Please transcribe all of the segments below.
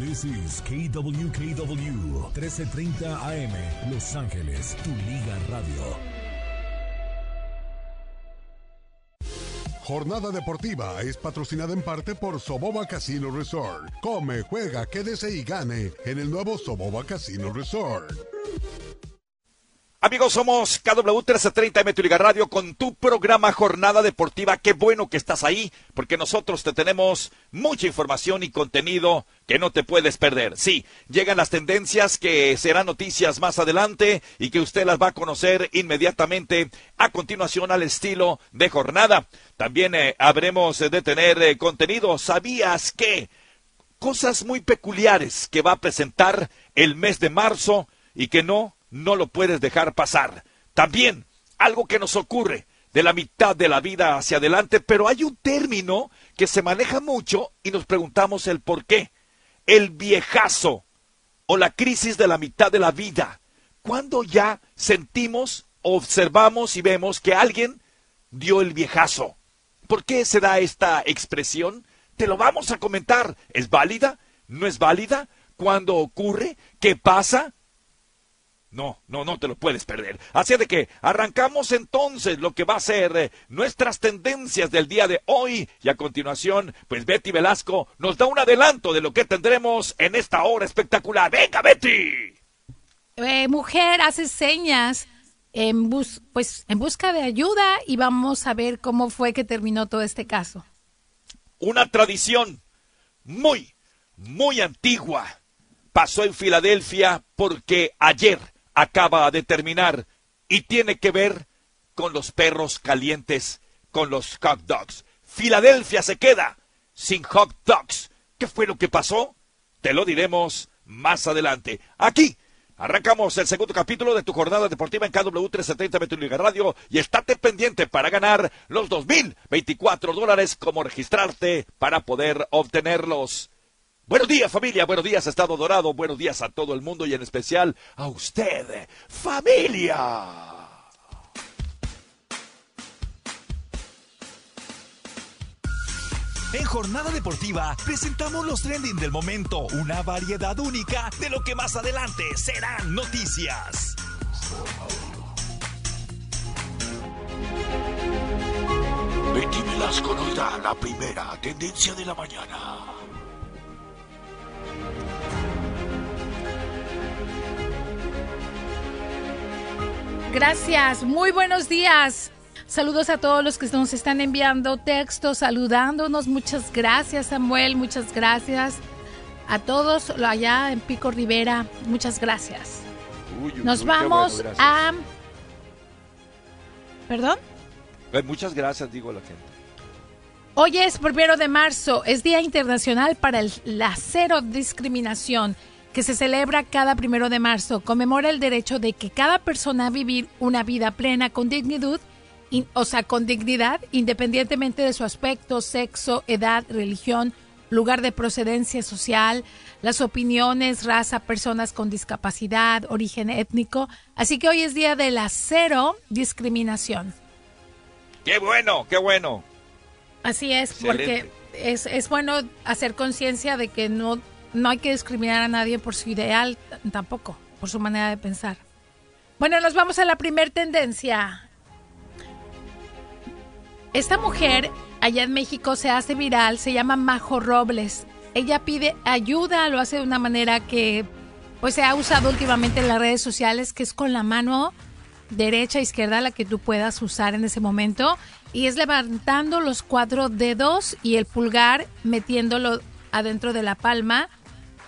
This is KWKW 1330 AM Los Ángeles, tu liga radio. Jornada deportiva es patrocinada en parte por Soboba Casino Resort. Come, juega, quédese y gane en el nuevo Soboba Casino Resort. Amigos, somos KW 1330 M Liga Radio con tu programa Jornada Deportiva. Qué bueno que estás ahí, porque nosotros te tenemos mucha información y contenido que no te puedes perder. Sí, llegan las tendencias que serán noticias más adelante y que usted las va a conocer inmediatamente a continuación al estilo de jornada. También eh, habremos de tener eh, contenido. ¿Sabías que? Cosas muy peculiares que va a presentar el mes de marzo y que no no lo puedes dejar pasar. También algo que nos ocurre de la mitad de la vida hacia adelante, pero hay un término que se maneja mucho y nos preguntamos el por qué. El viejazo o la crisis de la mitad de la vida. Cuando ya sentimos, observamos y vemos que alguien dio el viejazo. ¿Por qué se da esta expresión? Te lo vamos a comentar. ¿Es válida? ¿No es válida? ¿Cuándo ocurre? ¿Qué pasa? No, no, no te lo puedes perder. Así de que arrancamos entonces lo que va a ser eh, nuestras tendencias del día de hoy. Y a continuación, pues Betty Velasco nos da un adelanto de lo que tendremos en esta hora espectacular. ¡Venga, Betty! Eh, mujer hace señas en, bus pues, en busca de ayuda y vamos a ver cómo fue que terminó todo este caso. Una tradición muy, muy antigua pasó en Filadelfia porque ayer acaba de terminar y tiene que ver con los perros calientes, con los hot dogs. Filadelfia se queda sin hot dogs. ¿Qué fue lo que pasó? Te lo diremos más adelante. Aquí arrancamos el segundo capítulo de tu jornada deportiva en KW 370 Metro Radio y estate pendiente para ganar los 2024 dólares como registrarte para poder obtenerlos. Buenos días familia, buenos días Estado Dorado, buenos días a todo el mundo y en especial a usted, familia. En Jornada Deportiva presentamos los trending del momento, una variedad única de lo que más adelante serán noticias. Betty Velasco nos da la primera tendencia de la mañana. Gracias, muy buenos días. Saludos a todos los que nos están enviando textos, saludándonos. Muchas gracias, Samuel. Muchas gracias a todos allá en Pico Rivera. Muchas gracias. nos vamos a. ¿Perdón? Eh, muchas gracias, digo a la gente. Hoy es primero de marzo, es Día Internacional para la Cero Discriminación que se celebra cada primero de marzo, conmemora el derecho de que cada persona a vivir una vida plena con dignidad, o sea, con dignidad, independientemente de su aspecto, sexo, edad, religión, lugar de procedencia social, las opiniones, raza, personas con discapacidad, origen étnico. Así que hoy es día de la cero discriminación. ¡Qué bueno, qué bueno! Así es, porque es, es bueno hacer conciencia de que no no hay que discriminar a nadie por su ideal, tampoco, por su manera de pensar. Bueno, nos vamos a la primer tendencia. Esta mujer allá en México se hace viral, se llama Majo Robles. Ella pide ayuda, lo hace de una manera que pues se ha usado últimamente en las redes sociales, que es con la mano derecha, izquierda, la que tú puedas usar en ese momento. Y es levantando los cuatro dedos y el pulgar metiéndolo adentro de la palma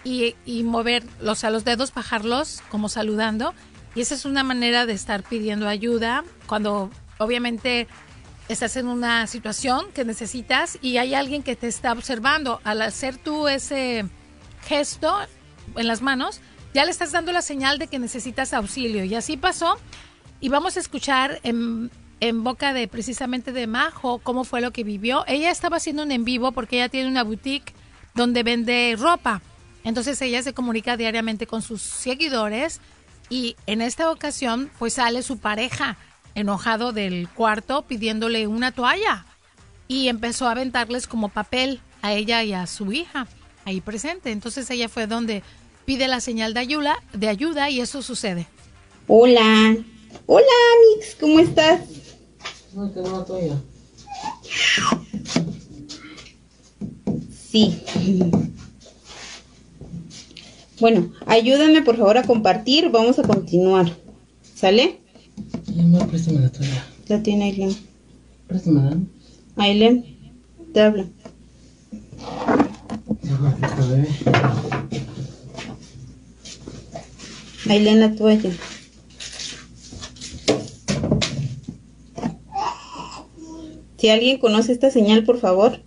y, mover los, a los dedos, bajarlos como saludando. Y esa es una manera de estar pidiendo ayuda cuando obviamente estás en una situación que necesitas y hay alguien que te está observando. Al hacer tú ese gesto en las manos, ya le estás dando la señal de que necesitas auxilio. Y así pasó. Y vamos a escuchar en, boca de precisamente de Majo cómo fue lo que vivió. Ella estaba haciendo un en vivo porque ella tiene una boutique donde vende ropa. Entonces ella se comunica diariamente con sus seguidores y en esta ocasión pues sale su pareja enojado del cuarto pidiéndole una toalla y empezó a aventarles como papel a ella y a su hija. ahí presente. Entonces ella fue donde pide la señal de ayuda, de ayuda y eso sucede. Hola, hola Mix, ¿cómo estás? Sí. Bueno, ayúdame por favor a compartir, vamos a continuar. ¿Sale? amor, préstame la toalla. La tiene Aileen. Préstamela. Aileen, te habla. Aileen, la toalla. Si alguien conoce esta señal, por favor.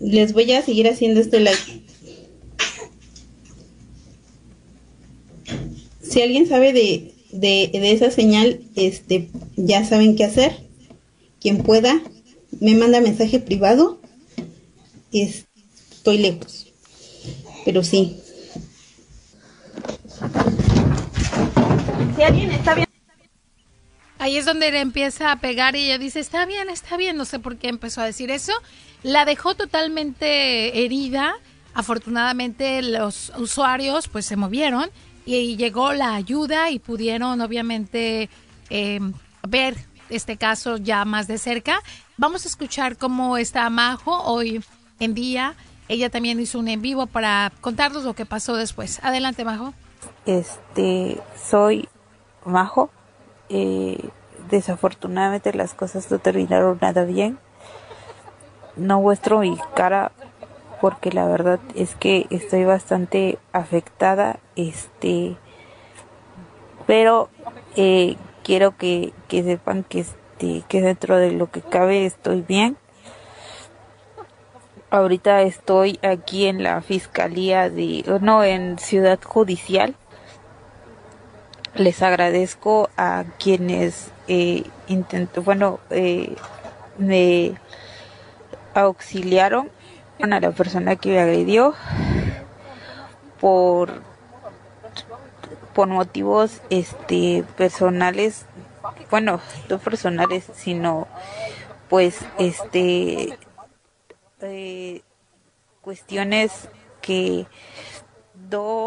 Les voy a seguir haciendo este like. Si alguien sabe de, de, de esa señal, este, ya saben qué hacer. Quien pueda, me manda mensaje privado. Es- estoy lejos. Pero sí. Si alguien está bien. Ahí es donde le empieza a pegar y ella dice, está bien, está bien, no sé por qué empezó a decir eso. La dejó totalmente herida. Afortunadamente los usuarios pues se movieron y llegó la ayuda y pudieron obviamente eh, ver este caso ya más de cerca. Vamos a escuchar cómo está Majo hoy en día. Ella también hizo un en vivo para contarnos lo que pasó después. Adelante, Majo. este soy majo eh, desafortunadamente las cosas no terminaron nada bien. No muestro mi cara porque la verdad es que estoy bastante afectada este pero eh, quiero que, que sepan que este que dentro de lo que cabe estoy bien. Ahorita estoy aquí en la fiscalía de no en ciudad judicial les agradezco a quienes eh, intentó bueno eh, me auxiliaron a la persona que me agredió por por motivos este personales bueno no personales sino pues este eh, cuestiones que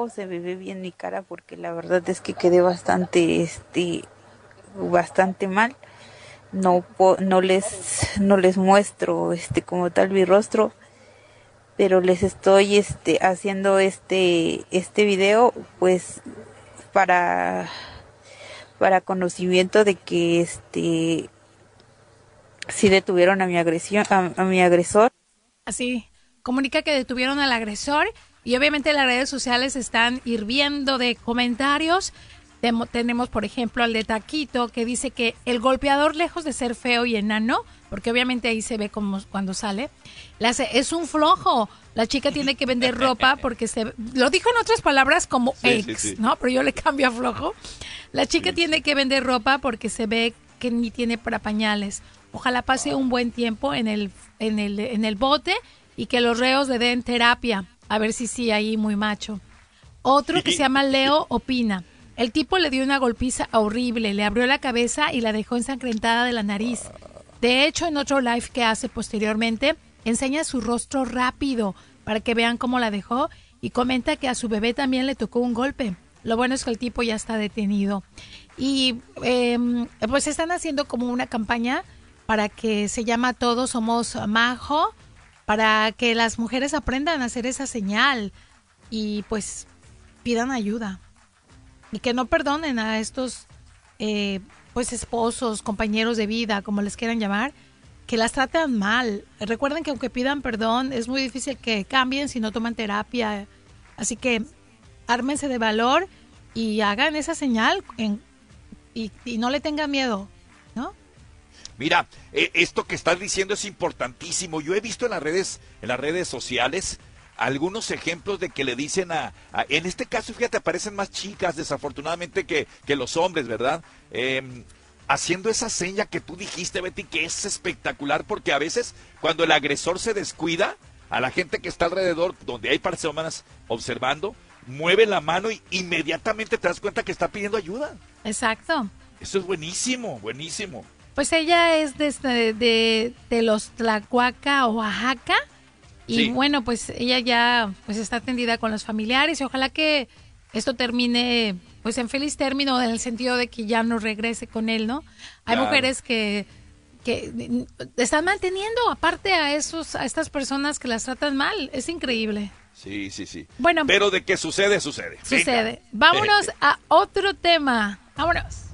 se me ve bien mi cara porque la verdad es que quedé bastante este bastante mal. No po- no les no les muestro este como tal mi rostro pero les estoy este haciendo este este video pues para para conocimiento de que este si detuvieron a mi agresión a, a mi agresor. Así, comunica que detuvieron al agresor y obviamente las redes sociales están hirviendo de comentarios. Tenemos, por ejemplo, al de Taquito que dice que el golpeador, lejos de ser feo y enano, porque obviamente ahí se ve como cuando sale, le hace, es un flojo. La chica tiene que vender ropa porque se... Lo dijo en otras palabras como Sí, ex, sí, sí. ¿no? Pero yo le cambio a flojo. La chica tiene que vender ropa porque se ve que ni tiene para pañales. Ojalá pase un buen tiempo en el, en el, en el bote y que los reos le den terapia. A ver si sí, ahí muy macho. Otro que se llama Leo opina. El tipo le dio una golpiza horrible, le abrió la cabeza y la dejó ensangrentada de la nariz. De hecho, en otro live que hace posteriormente, enseña su rostro rápido para que vean cómo la dejó y comenta que a su bebé también le tocó un golpe. Lo bueno es que el tipo ya está detenido. Y eh, pues están haciendo como una campaña para que se llama Todos Somos Majo, para que las mujeres aprendan a hacer esa señal y pues pidan ayuda. Y que no perdonen a estos eh, pues esposos, compañeros de vida, como les quieran llamar, que las tratan mal. Recuerden que aunque pidan perdón, es muy difícil que cambien si no toman terapia. Así que ármense de valor y hagan esa señal y, y no le tengan miedo. Mira, eh, esto que estás diciendo es importantísimo. Yo he visto en las redes, en las redes sociales, algunos ejemplos de que le dicen a, a- en este caso, fíjate, aparecen más chicas desafortunadamente que, que los hombres, ¿verdad? Em, haciendo esa seña que tú dijiste, Betty, que es espectacular, porque a veces cuando el agresor se descuida, a la gente que está alrededor, donde hay personas observando, mueve la mano y inmediatamente te das cuenta que está pidiendo ayuda. Exacto. Eso es buenísimo, buenísimo. Pues ella es desde de, de los Tlacuaca, Oaxaca. Y Sí. bueno, pues ella ya pues está atendida con los familiares y ojalá que esto termine pues en feliz término en el sentido de que ya no regrese con él, ¿no? Hay Claro. mujeres que que están manteniendo aparte a esos a estas personas que las tratan mal, es increíble. Sí, sí, sí. Bueno. Pero de que sucede, sucede. Sucede. Venga. Vámonos a otro tema. Vámonos.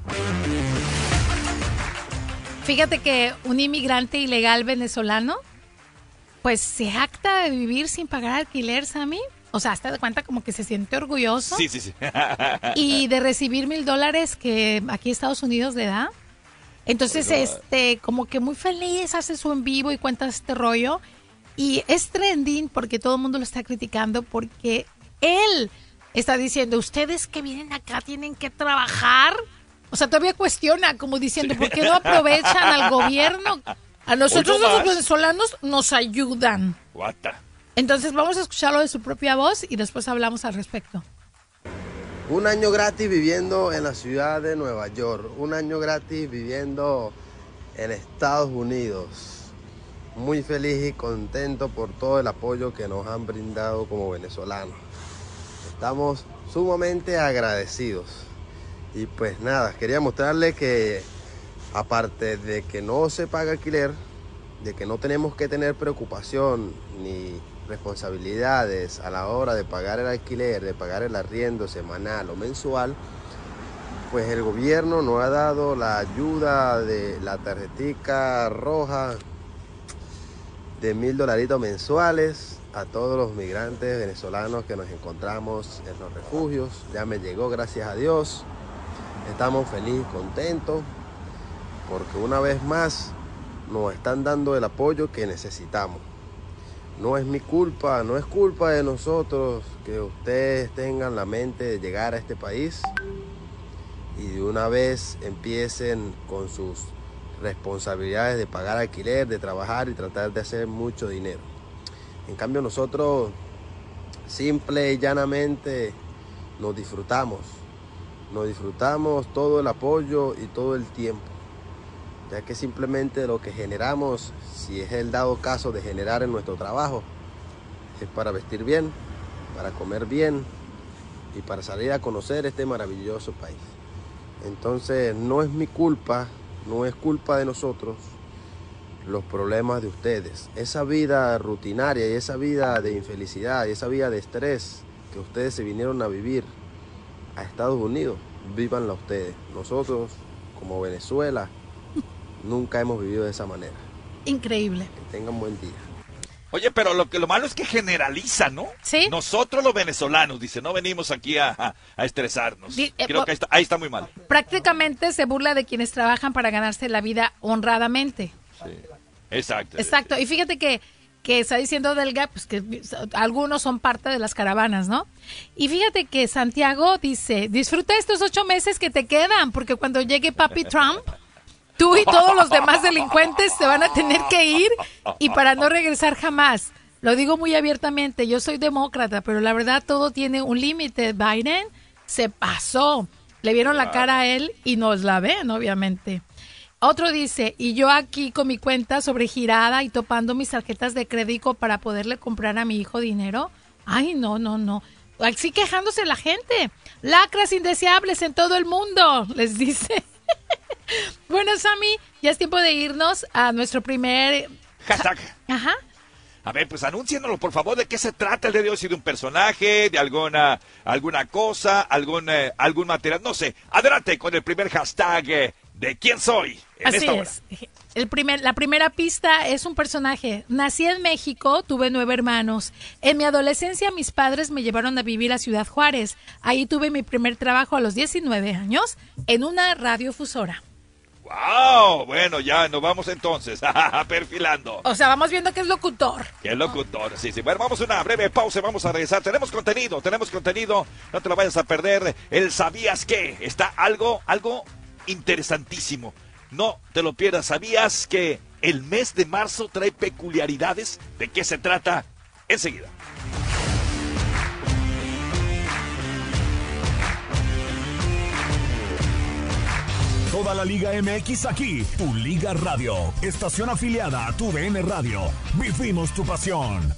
Fíjate que un inmigrante ilegal venezolano, pues se acta de vivir sin pagar alquiler, Sammy. O sea, hasta de cuenta como que se siente orgulloso Sí, sí, sí. y de recibir mil dólares que aquí Estados Unidos le da. Entonces, este, como que muy feliz, hace su en vivo y cuenta este rollo. Y es trending porque todo el mundo lo está criticando porque él está diciendo, ustedes que vienen acá tienen que trabajar. O sea, todavía cuestiona, como diciendo, ¿por qué no aprovechan al gobierno? A nosotros los venezolanos nos ayudan. Guata. Entonces vamos a escucharlo de su propia voz y después hablamos al respecto. Un año gratis viviendo en la ciudad de Nueva York. Un año gratis viviendo en Estados Unidos. Muy feliz y contento por todo el apoyo que nos han brindado como venezolanos. Estamos sumamente agradecidos. Y pues nada, quería mostrarle que aparte de que no se paga alquiler, de que no tenemos que tener preocupación ni responsabilidades a la hora de pagar el alquiler, de pagar el arriendo semanal o mensual, pues el gobierno nos ha dado la ayuda de la tarjetica roja de mil dolaritos mensuales a todos los migrantes venezolanos que nos encontramos en los refugios. Ya me llegó, gracias a Dios. Estamos felices, contentos, porque una vez más nos están dando el apoyo que necesitamos. No es mi culpa, no es culpa de nosotros que ustedes tengan la mente de llegar a este país y de una vez empiecen con sus responsabilidades de pagar alquiler, de trabajar y tratar de hacer mucho dinero. En cambio nosotros simple y llanamente nos disfrutamos, nos disfrutamos todo el apoyo y todo el tiempo, ya que simplemente lo que generamos, si es el dado caso de generar en nuestro trabajo, es para vestir bien, para comer bien y para salir a conocer este maravilloso país. Entonces no es mi culpa, no es culpa de nosotros los problemas de ustedes. Esa vida rutinaria y esa vida de infelicidad y esa vida de estrés que ustedes se vinieron a vivir a Estados Unidos, vívanla ustedes. Nosotros, como Venezuela, nunca hemos vivido de esa manera. Increíble. Que tengan buen día. Oye, pero lo que lo malo es que generaliza, ¿no? Sí. Nosotros los venezolanos, dice, no venimos aquí a, a- a estresarnos. Di- eh, Creo po- que ahí está, ahí está muy mal. Prácticamente se burla de quienes trabajan para ganarse la vida honradamente. Exacto. Exacto. Y fíjate que, que está diciendo Delga, pues que algunos son parte de las caravanas, ¿no? Y fíjate que Santiago dice, disfruta estos ocho meses que te quedan, porque cuando llegue Papi Trump, tú y todos los demás delincuentes se van a tener que ir y para no regresar jamás. Lo digo muy abiertamente, yo soy demócrata, pero la verdad todo tiene un límite. Biden se pasó. Le vieron la cara a él y nos la ven, obviamente. Otro dice, y yo aquí con mi cuenta sobregirada y topando mis tarjetas de crédito para poderle comprar a mi hijo dinero. Ay, no, no, no. Así quejándose la gente. Lacras indeseables en todo el mundo, les dice. bueno, Sammy, ya es tiempo de irnos a nuestro primer... Hashtag. Ajá. A ver, pues anúncienoslo, por favor, de qué se trata el día de hoy, si de un personaje, de alguna, alguna cosa, algún, eh, algún material, no sé. Adelante con el primer hashtag eh, de quién soy en Así esta hora. es. El primer, la primera pista es un personaje. Nací en México, tuve nueve hermanos. En mi adolescencia mis padres me llevaron a vivir a Ciudad Juárez. Ahí tuve mi primer trabajo a los 19 años en una radiofusora. ¡Wow! Bueno, ya nos vamos entonces, perfilando. O sea, vamos viendo que es locutor. Qué locutor, sí, sí. Bueno, vamos a una breve pausa, vamos a regresar. Tenemos contenido, tenemos contenido, no te lo vayas a perder. El ¿Sabías qué? Está algo, algo interesantísimo. No te lo pierdas. ¿Sabías que el mes de marzo trae peculiaridades? ¿De qué se trata? Enseguida. toda la Liga MX aquí, tu Liga Radio, estación afiliada a tu DN Radio. Vivimos tu pasión.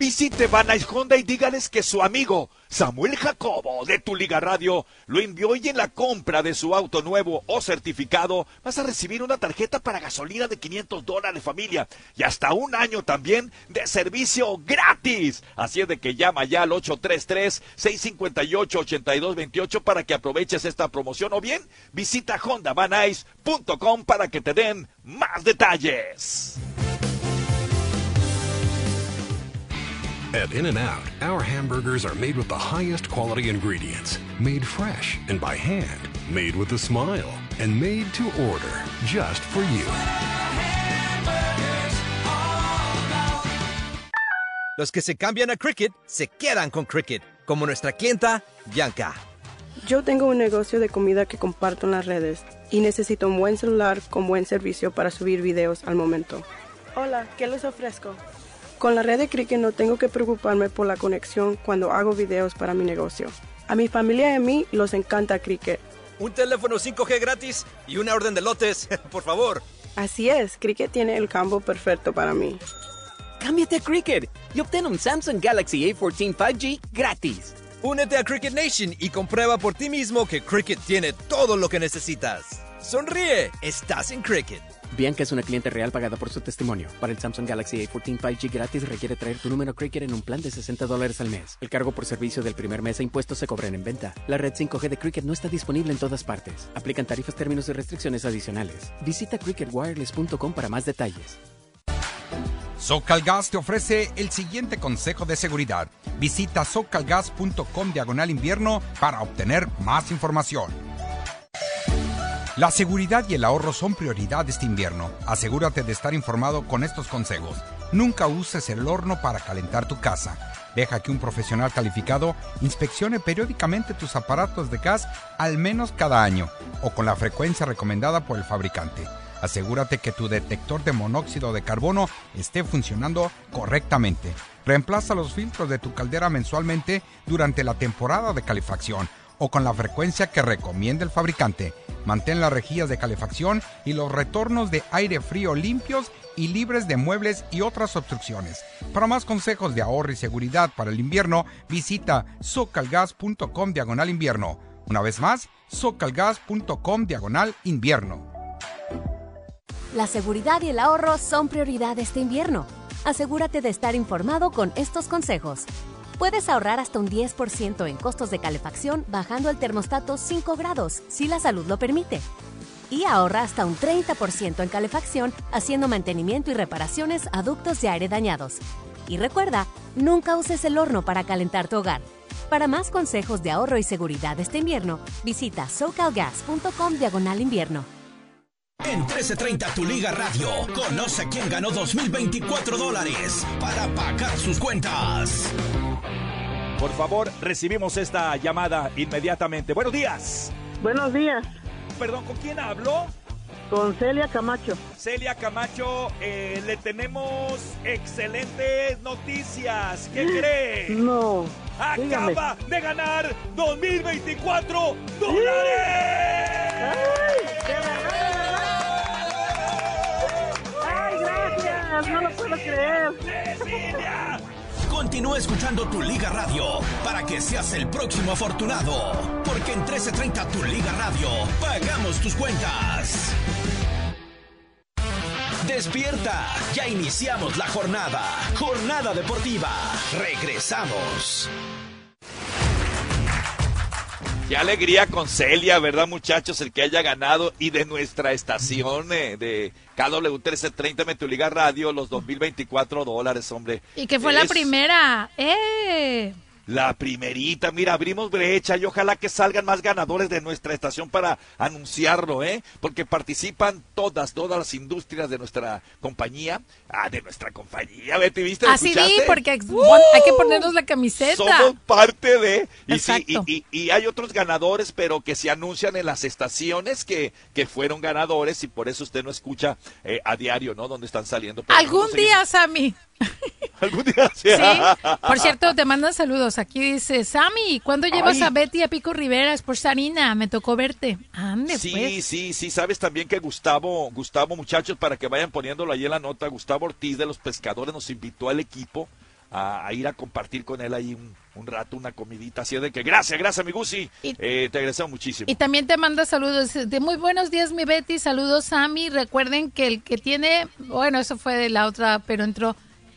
Visite Nuys Honda y dígales que su amigo Samuel Jacobo de Tu Liga Radio lo envió y en la compra de su auto nuevo o certificado vas a recibir una tarjeta para gasolina de 500 dólares familia y hasta un año también de servicio gratis. Así es de que llama ya al 833-658-8228 para que aproveches esta promoción o bien visita hondavanice.com para que te den más detalles. At In N Out, our hamburgers are made with the highest quality ingredients, made fresh and by hand, made with a smile, and made to order just for you. Los que se cambian a Cricket se quedan con Cricket, como nuestra clienta Bianca. Yo tengo un negocio de comida que comparto en las redes y necesito un buen celular con buen servicio para subir videos al momento. Hola, ¿qué les ofrezco? Con la red de Cricket no tengo que preocuparme por la conexión cuando hago videos para mi negocio. A mi familia y a mí los encanta Cricket. Un teléfono 5G gratis y una orden de lotes, por favor. Así es, Cricket tiene el campo perfecto para mí. Cámbiate a Cricket y obtén un Samsung Galaxy A14 5G gratis. Únete a Cricket Nation y comprueba por ti mismo que Cricket tiene todo lo que necesitas. Sonríe, estás en Cricket. Bianca es una cliente real pagada por su testimonio. Para el Samsung Galaxy A14 5G gratis requiere traer tu número Cricket en un plan de 60 dólares al mes. El cargo por servicio del primer mes e impuestos se cobran en venta. La red 5G de Cricket no está disponible en todas partes. Aplican tarifas, términos y restricciones adicionales. Visita cricketwireless.com para más detalles. Socalgas te ofrece el siguiente consejo de seguridad. Visita socalgas.com diagonal invierno para obtener más información. La seguridad y el ahorro son prioridad este invierno. Asegúrate de estar informado con estos consejos. Nunca uses el horno para calentar tu casa. Deja que un profesional calificado inspeccione periódicamente tus aparatos de gas al menos cada año o con la frecuencia recomendada por el fabricante. Asegúrate que tu detector de monóxido de carbono esté funcionando correctamente. Reemplaza los filtros de tu caldera mensualmente durante la temporada de calefacción o con la frecuencia que recomienda el fabricante. Mantén las rejillas de calefacción y los retornos de aire frío limpios y libres de muebles y otras obstrucciones. Para más consejos de ahorro y seguridad para el invierno, visita socalgas.com diagonal invierno. Una vez más, socalgas.com diagonal invierno. La seguridad y el ahorro son prioridad este invierno. Asegúrate de estar informado con estos consejos. Puedes ahorrar hasta un 10% en costos de calefacción bajando el termostato 5 grados, si la salud lo permite. Y ahorra hasta un 30% en calefacción haciendo mantenimiento y reparaciones a ductos de aire dañados. Y recuerda, nunca uses el horno para calentar tu hogar. Para más consejos de ahorro y seguridad este invierno, visita socalgas.com diagonal invierno. En 1330 Tu Liga Radio, conoce quién ganó 2024 dólares para pagar sus cuentas. Por favor, recibimos esta llamada inmediatamente. Buenos días. Buenos días. Perdón, ¿con quién hablo? Con Celia Camacho. Celia Camacho, eh, le tenemos excelentes noticias. ¿Qué cree? No. Acaba dígame. de ganar 2024 dólares. ¡Ay, No lo puedo creer. Continúa escuchando Tu Liga Radio para que seas el próximo afortunado. Porque en 1330 Tu Liga Radio pagamos tus cuentas. Despierta, ya iniciamos la jornada. Jornada deportiva. Regresamos. Qué alegría con Celia, ¿verdad, muchachos? El que haya ganado y de nuestra estación eh, de KW 1330 Metuliga Radio, los 2024 dólares, hombre. Y que fue la primera. ¡Eh! La primerita, mira, abrimos brecha y ojalá que salgan más ganadores de nuestra estación para anunciarlo, ¿eh? Porque participan todas, todas las industrias de nuestra compañía. Ah, de nuestra compañía, Betty, ¿viste? ¿Lo Así di, escuchaste? porque hay que ponernos la camiseta. Somos parte de. Y, sí, y, y- y hay otros ganadores, pero que se anuncian en las estaciones que, que fueron ganadores y por eso usted no escucha eh, a diario, ¿no? Donde están saliendo. Algún día, Sammy. Algún día sí. Sí, por cierto, te mandan saludos. Aquí dice, Sammy, ¿cuándo llevas Ay. a Betty a Pico Rivera? Es por Sarina, me tocó verte. Ande, Sí, pues. sí, sí, sabes también que Gustavo, Gustavo, muchachos, para que vayan poniéndolo ahí en la nota, Gustavo Ortiz de los Pescadores nos invitó al equipo a, a ir a compartir con él ahí un, un rato, una comidita, así de que gracias, gracias, mi Gusi, Eh, te agradecemos muchísimo. Y también te manda saludos de muy buenos días, mi Betty. Saludos, Sammy. Recuerden que el que tiene, bueno, eso fue de la otra, pero entró.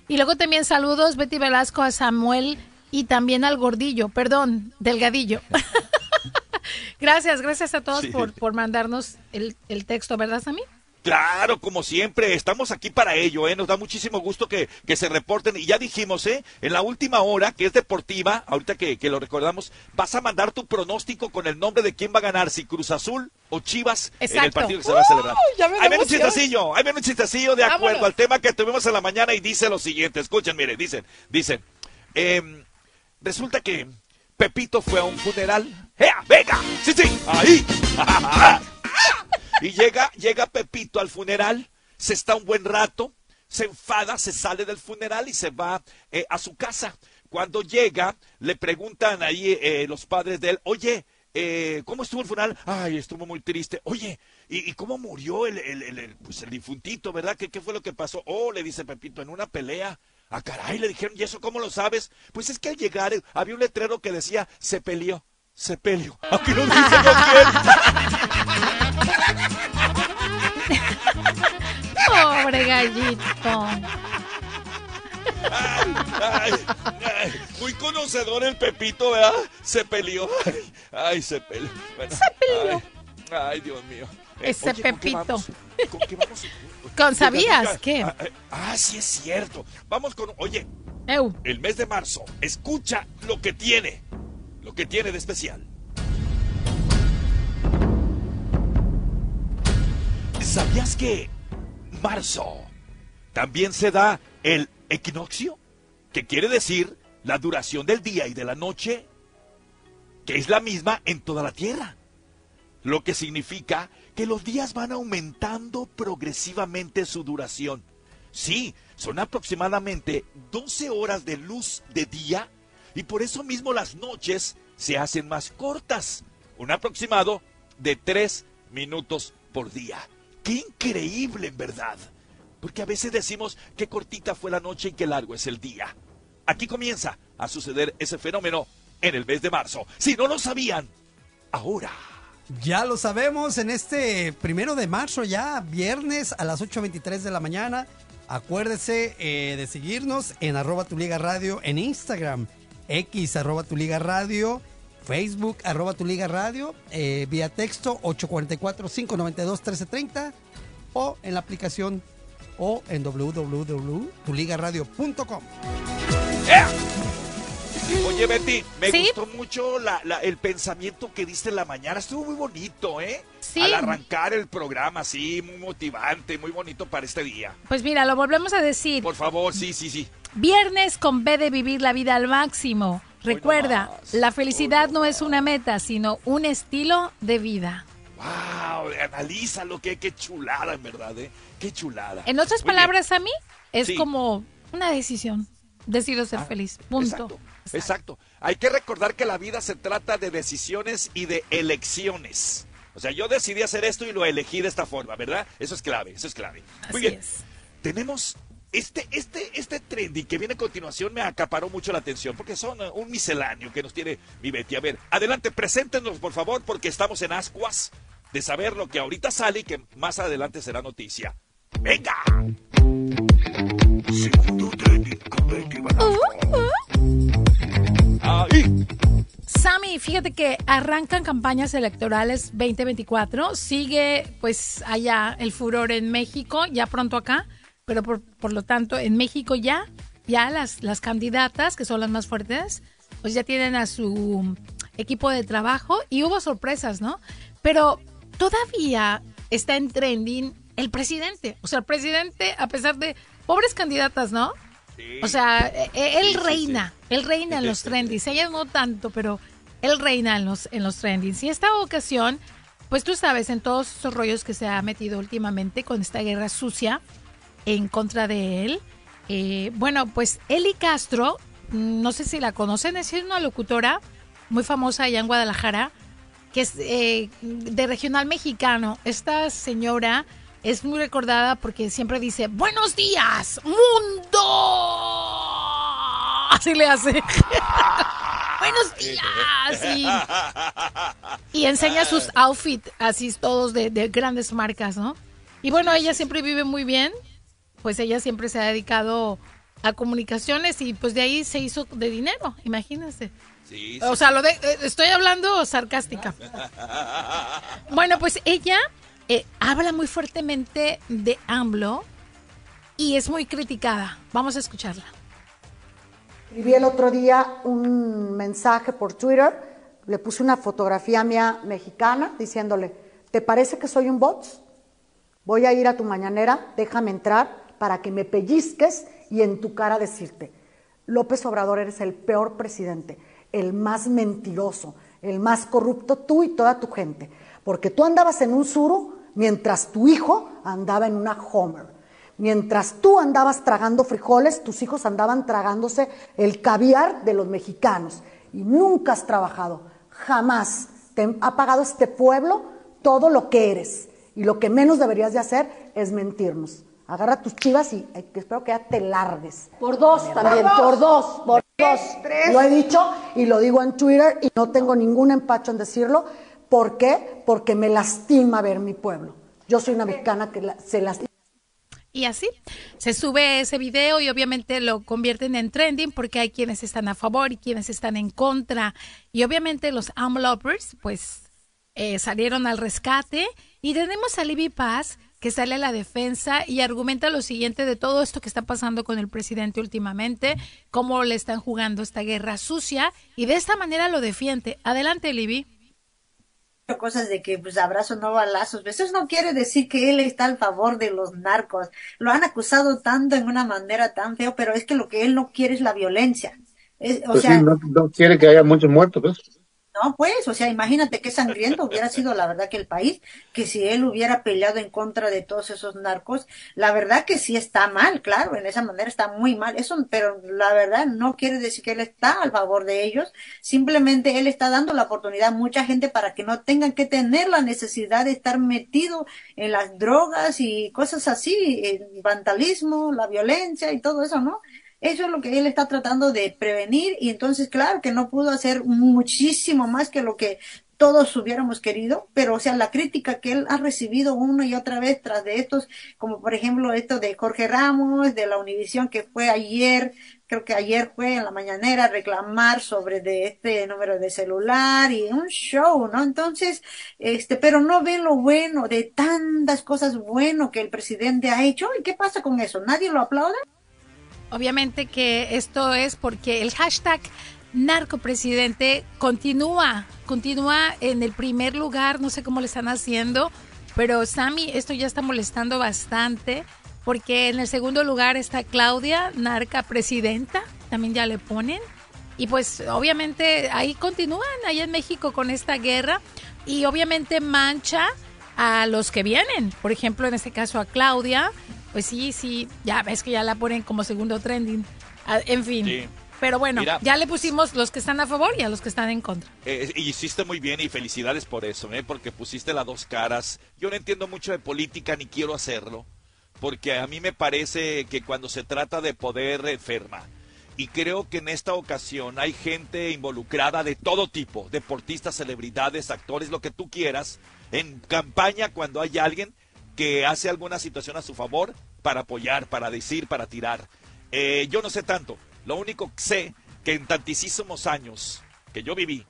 Y luego también saludos, Betty Velasco, a Samuel y también al gordillo, perdón, delgadillo. gracias, gracias a todos Sí. por, por mandarnos el, el texto, ¿verdad, Sammy? Claro, como siempre, estamos aquí para ello, ¿eh? Nos da muchísimo gusto que, que se reporten. Y ya dijimos, ¿eh? En la última hora, que es deportiva, ahorita que, que lo recordamos, vas a mandar tu pronóstico con el nombre de quién va a ganar, si Cruz Azul o Chivas, en el partido que se va a celebrar. ¡Uh! viene un chistecillo, viene un chistecillo de acuerdo Vámonos. al tema que tuvimos en la mañana y dice lo siguiente. Escuchen, mire, dicen, dicen, em, resulta que Pepito fue a un funeral. ¡Ea, venga! ¡Sí, sí! ¡Ahí! Y llega, llega Pepito al funeral, se está un buen rato, se enfada, se sale del funeral y se va eh, a su casa. Cuando llega, le preguntan ahí eh, los padres de él, oye, eh, ¿cómo estuvo el funeral? Ay, estuvo muy triste. Oye, ¿y, cómo murió el, el, el- el, pues el difuntito, verdad? ¿Qué, ¿Qué fue lo que pasó? Oh, le dice Pepito, en una pelea. Ah, caray, le dijeron, ¿y eso cómo lo sabes? Pues es que al llegar eh, había un letrero que decía, se peleó, se peleó. Aquí no dice con quién. Pobre gallito. Ay, ay, muy conocedor el Pepito, ¿verdad? Se peleó. Ay, se peleó. Bueno, Se peleó. Ay, Dios mío. Eh, Ese oye, ¿con qué Pepito. vamos? ¿Con qué vamos? ¿Con sabías qué? Ah, eh, ah, sí es cierto. Vamos con, oye, Eu. el mes de marzo. Escucha lo que tiene. Que tiene de especial. ¿Sabías que marzo también se da el equinoccio? Que quiere decir la duración del día y de la noche, que es la misma en toda la Tierra. Lo que significa que los días van aumentando progresivamente su duración. Sí, son aproximadamente 12 horas de luz de día y por eso mismo las noches se hacen más cortas. Un aproximado de 3 minutos por día. ¡Qué increíble en verdad! Porque a veces decimos que cortita fue la noche y que largo es el día. Aquí comienza a suceder ese fenómeno en el mes de marzo. Si no lo sabían, ahora. Ya lo sabemos en este primero de marzo, ya viernes a las 8.23 de la mañana. Acuérdese eh, de seguirnos en arroba tu radio en Instagram, X arroba tu liga radio, Facebook arroba tu liga radio, eh, vía texto 844-592-1330 o en la aplicación o en www.tuligaradio.com. Oye, Betty, me ¿Sí? gustó mucho la- la- el pensamiento que diste en la mañana. Estuvo muy bonito, ¿eh? Sí. Al arrancar el programa, sí, muy motivante, muy bonito para este día. Pues mira, lo volvemos a decir. Por favor, sí, sí, sí. Viernes con B de vivir la vida al máximo. Recuerda, la felicidad no es una meta, sino un estilo de vida. Wow, analízalo, qué, qué chulada, en verdad, ¿eh? Qué chulada. En otras palabras, a mí es Sí. como una decisión. Decido ser feliz. Punto. Exacto, exacto. Hay que recordar que la vida se trata de decisiones y de elecciones. O sea, yo decidí hacer esto y lo elegí de esta forma, ¿verdad? Eso es clave, eso es clave. Muy Así bien. es. Tenemos este, este, este trending que viene a continuación me acaparó mucho la atención porque son eh, un misceláneo que nos tiene mi Betty. A ver, adelante, preséntenos por favor porque estamos en ascuas de saber lo que ahorita sale y que más adelante será noticia. ¡Venga! Segundo trending con Betty. Ahí. Sammy, fíjate que arrancan campañas electorales 2024, sigue pues allá el furor en México, ya pronto acá, pero por, por lo tanto en México ya, ya las, las candidatas, que son las más fuertes, pues ya tienen a su equipo de trabajo y hubo sorpresas, ¿no? Pero todavía está en trending el presidente, o sea, el presidente, a pesar de pobres candidatas, ¿no? O sea, eh, eh, él Sí, sí, reina, él reina en los trendings. Ellas no tanto, pero él reina en los, en los trendings. Y esta ocasión, pues tú sabes, en todos esos rollos que se ha metido últimamente con esta guerra sucia en contra de él, Eh, bueno, pues Eli Castro, no sé si la conocen, es una locutora muy famosa allá en Guadalajara, que es eh, de regional mexicano. Esta señora es muy recordada porque siempre dice, buenos días, mundo. Así le hace. buenos días. Y, y enseña sus outfits, así todos de, de grandes marcas, ¿no? Y bueno, ella siempre vive muy bien, pues ella siempre se ha dedicado a comunicaciones y pues de ahí se hizo de dinero, imagínense. Sí, O sea, lo de, eh, estoy hablando sarcástica. Bueno, pues ella eh, habla muy fuertemente de AMLO y es muy criticada. Vamos a escucharla. Escribí el otro día un mensaje por Twitter, le puse una fotografía mía mexicana diciéndole, ¿te parece que soy un bot? Voy a ir a tu mañanera, déjame entrar para que me pellizques y en tu cara decirte, López Obrador eres el peor presidente, el más mentiroso, el más corrupto, tú y toda tu gente, porque tú andabas en un suru mientras tu hijo andaba en una Homer. Mientras tú andabas tragando frijoles, tus hijos andaban tragándose el caviar de los mexicanos. Y nunca has trabajado, jamás te ha pagado este pueblo todo lo que eres. Y lo que menos deberías de hacer es mentirnos. Agarra tus chivas y eh, espero que ya te largues. Por dos también, por dos, por dos. Lo he dicho y lo digo en Twitter y no tengo ningún empacho en decirlo. ¿Por qué? Porque me lastima ver mi pueblo. Yo soy una mexicana que la- se lastima. Y así se sube ese video y obviamente lo convierten en trending porque hay quienes están a favor y quienes están en contra. Y obviamente los AMLOPers pues eh, salieron al rescate y tenemos a Libby Paz que sale a la defensa y argumenta lo siguiente de todo esto que está pasando con el presidente últimamente, cómo le están jugando esta guerra sucia y de esta manera lo defiende. Adelante, Libby. cosas de que pues abrazo no balazos, Pues, eso no quiere decir que él está al favor de los narcos. Lo han acusado tanto en una manera tan feo, pero es que lo que él no quiere es la violencia. Es- o Pues sea, sí, no, no quiere que haya muchos muertos, pues. No, pues, o sea, imagínate qué sangriento hubiera sido la verdad que el país, que si él hubiera peleado en contra de todos esos narcos, la verdad que sí está mal, claro, en esa manera está muy mal, eso, pero la verdad no quiere decir que él está al favor de ellos, simplemente él está dando la oportunidad a mucha gente para que no tengan que tener la necesidad de estar metido en las drogas y cosas así, el vandalismo, la violencia y todo eso, ¿no? Eso es lo que él está tratando de prevenir y entonces claro que no pudo hacer muchísimo más que lo que todos hubiéramos querido, pero o sea, la crítica que él ha recibido una y otra vez tras de estos, como por ejemplo esto de Jorge Ramos, de la Univisión que fue ayer, creo que ayer fue en la mañanera a reclamar sobre de este número de celular y un show, ¿no? Entonces, este, pero no ven lo bueno de tantas cosas bueno que el presidente ha hecho. ¿Y qué pasa con eso? ¿Nadie lo aplaude? Obviamente que esto es porque el hashtag narcopresidente continúa, continúa en el primer lugar, no sé cómo le están haciendo, pero Sammy, esto ya está molestando bastante, porque en el segundo lugar está Claudia, narca presidenta, también ya le ponen, y pues obviamente ahí continúan, allá en México con esta guerra, y obviamente mancha a los que vienen, por ejemplo, en este caso a Claudia, pues sí, sí, ya ves que ya la ponen como segundo trending. Ah, En fin. Sí. Pero bueno, Mira. ya le pusimos los que están a favor y a los que están en contra. Eh, y hiciste muy bien y felicidades por eso, ¿eh? porque pusiste las dos caras. Yo no entiendo mucho de política ni quiero hacerlo, porque a mí me parece que cuando se trata de poder enferma, y creo que en esta ocasión hay gente involucrada de todo tipo, deportistas, celebridades, actores, lo que tú quieras, en campaña cuando hay alguien que hace alguna situación a su favor para apoyar, para decir, para tirar. Eh, yo no sé tanto. Lo único que sé que en tantísimos años que yo viví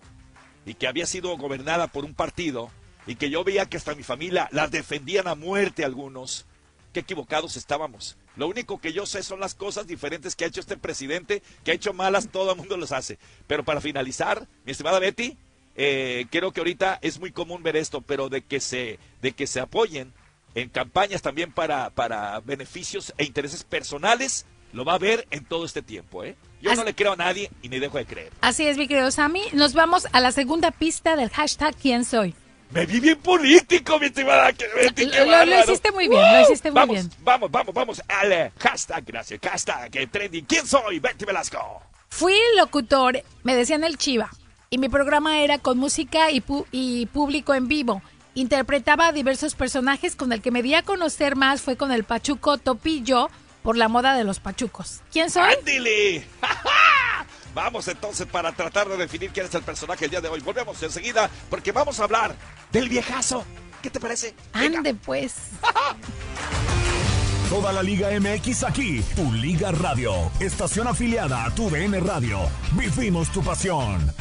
y que había sido gobernada por un partido y que yo veía que hasta mi familia las defendían a muerte algunos, qué equivocados estábamos. Lo único que yo sé son las cosas diferentes que ha hecho este presidente, que ha hecho malas, todo el mundo las hace. Pero para finalizar, mi estimada Betty, eh, creo que ahorita es muy común ver esto, pero de que se, de que se apoyen en campañas también para, para beneficios e intereses personales, lo va a ver en todo este tiempo. ¿eh? Yo no le creo a nadie y ni dejo de creer. Así es, mi querido Sammy. Nos vamos a la segunda pista del hashtag ¿Quién soy? Me vi bien político, mi estimada. Lo, hiciste muy bien, lo hiciste muy vamos, bien. Vamos, vamos, vamos al eh, hashtag, gracias, hashtag, eh, trending. ¿Quién soy? Betty Velasco. Fui locutor, me decían el Chiva, y mi programa era con música y, pu- y público en vivo. Interpretaba a diversos personajes, con el que me di a conocer más fue con el Pachuco Topillo por la moda de los pachucos. ¿Quién soy? ¡Ándele! Vamos entonces para tratar de definir quién es el personaje el día de hoy. Volvemos enseguida porque vamos a hablar del viejazo. ¿Qué te parece? Ande pues. Toda la Liga MX aquí, tu Liga Radio, estación afiliada a tu DN Radio. Vivimos tu pasión.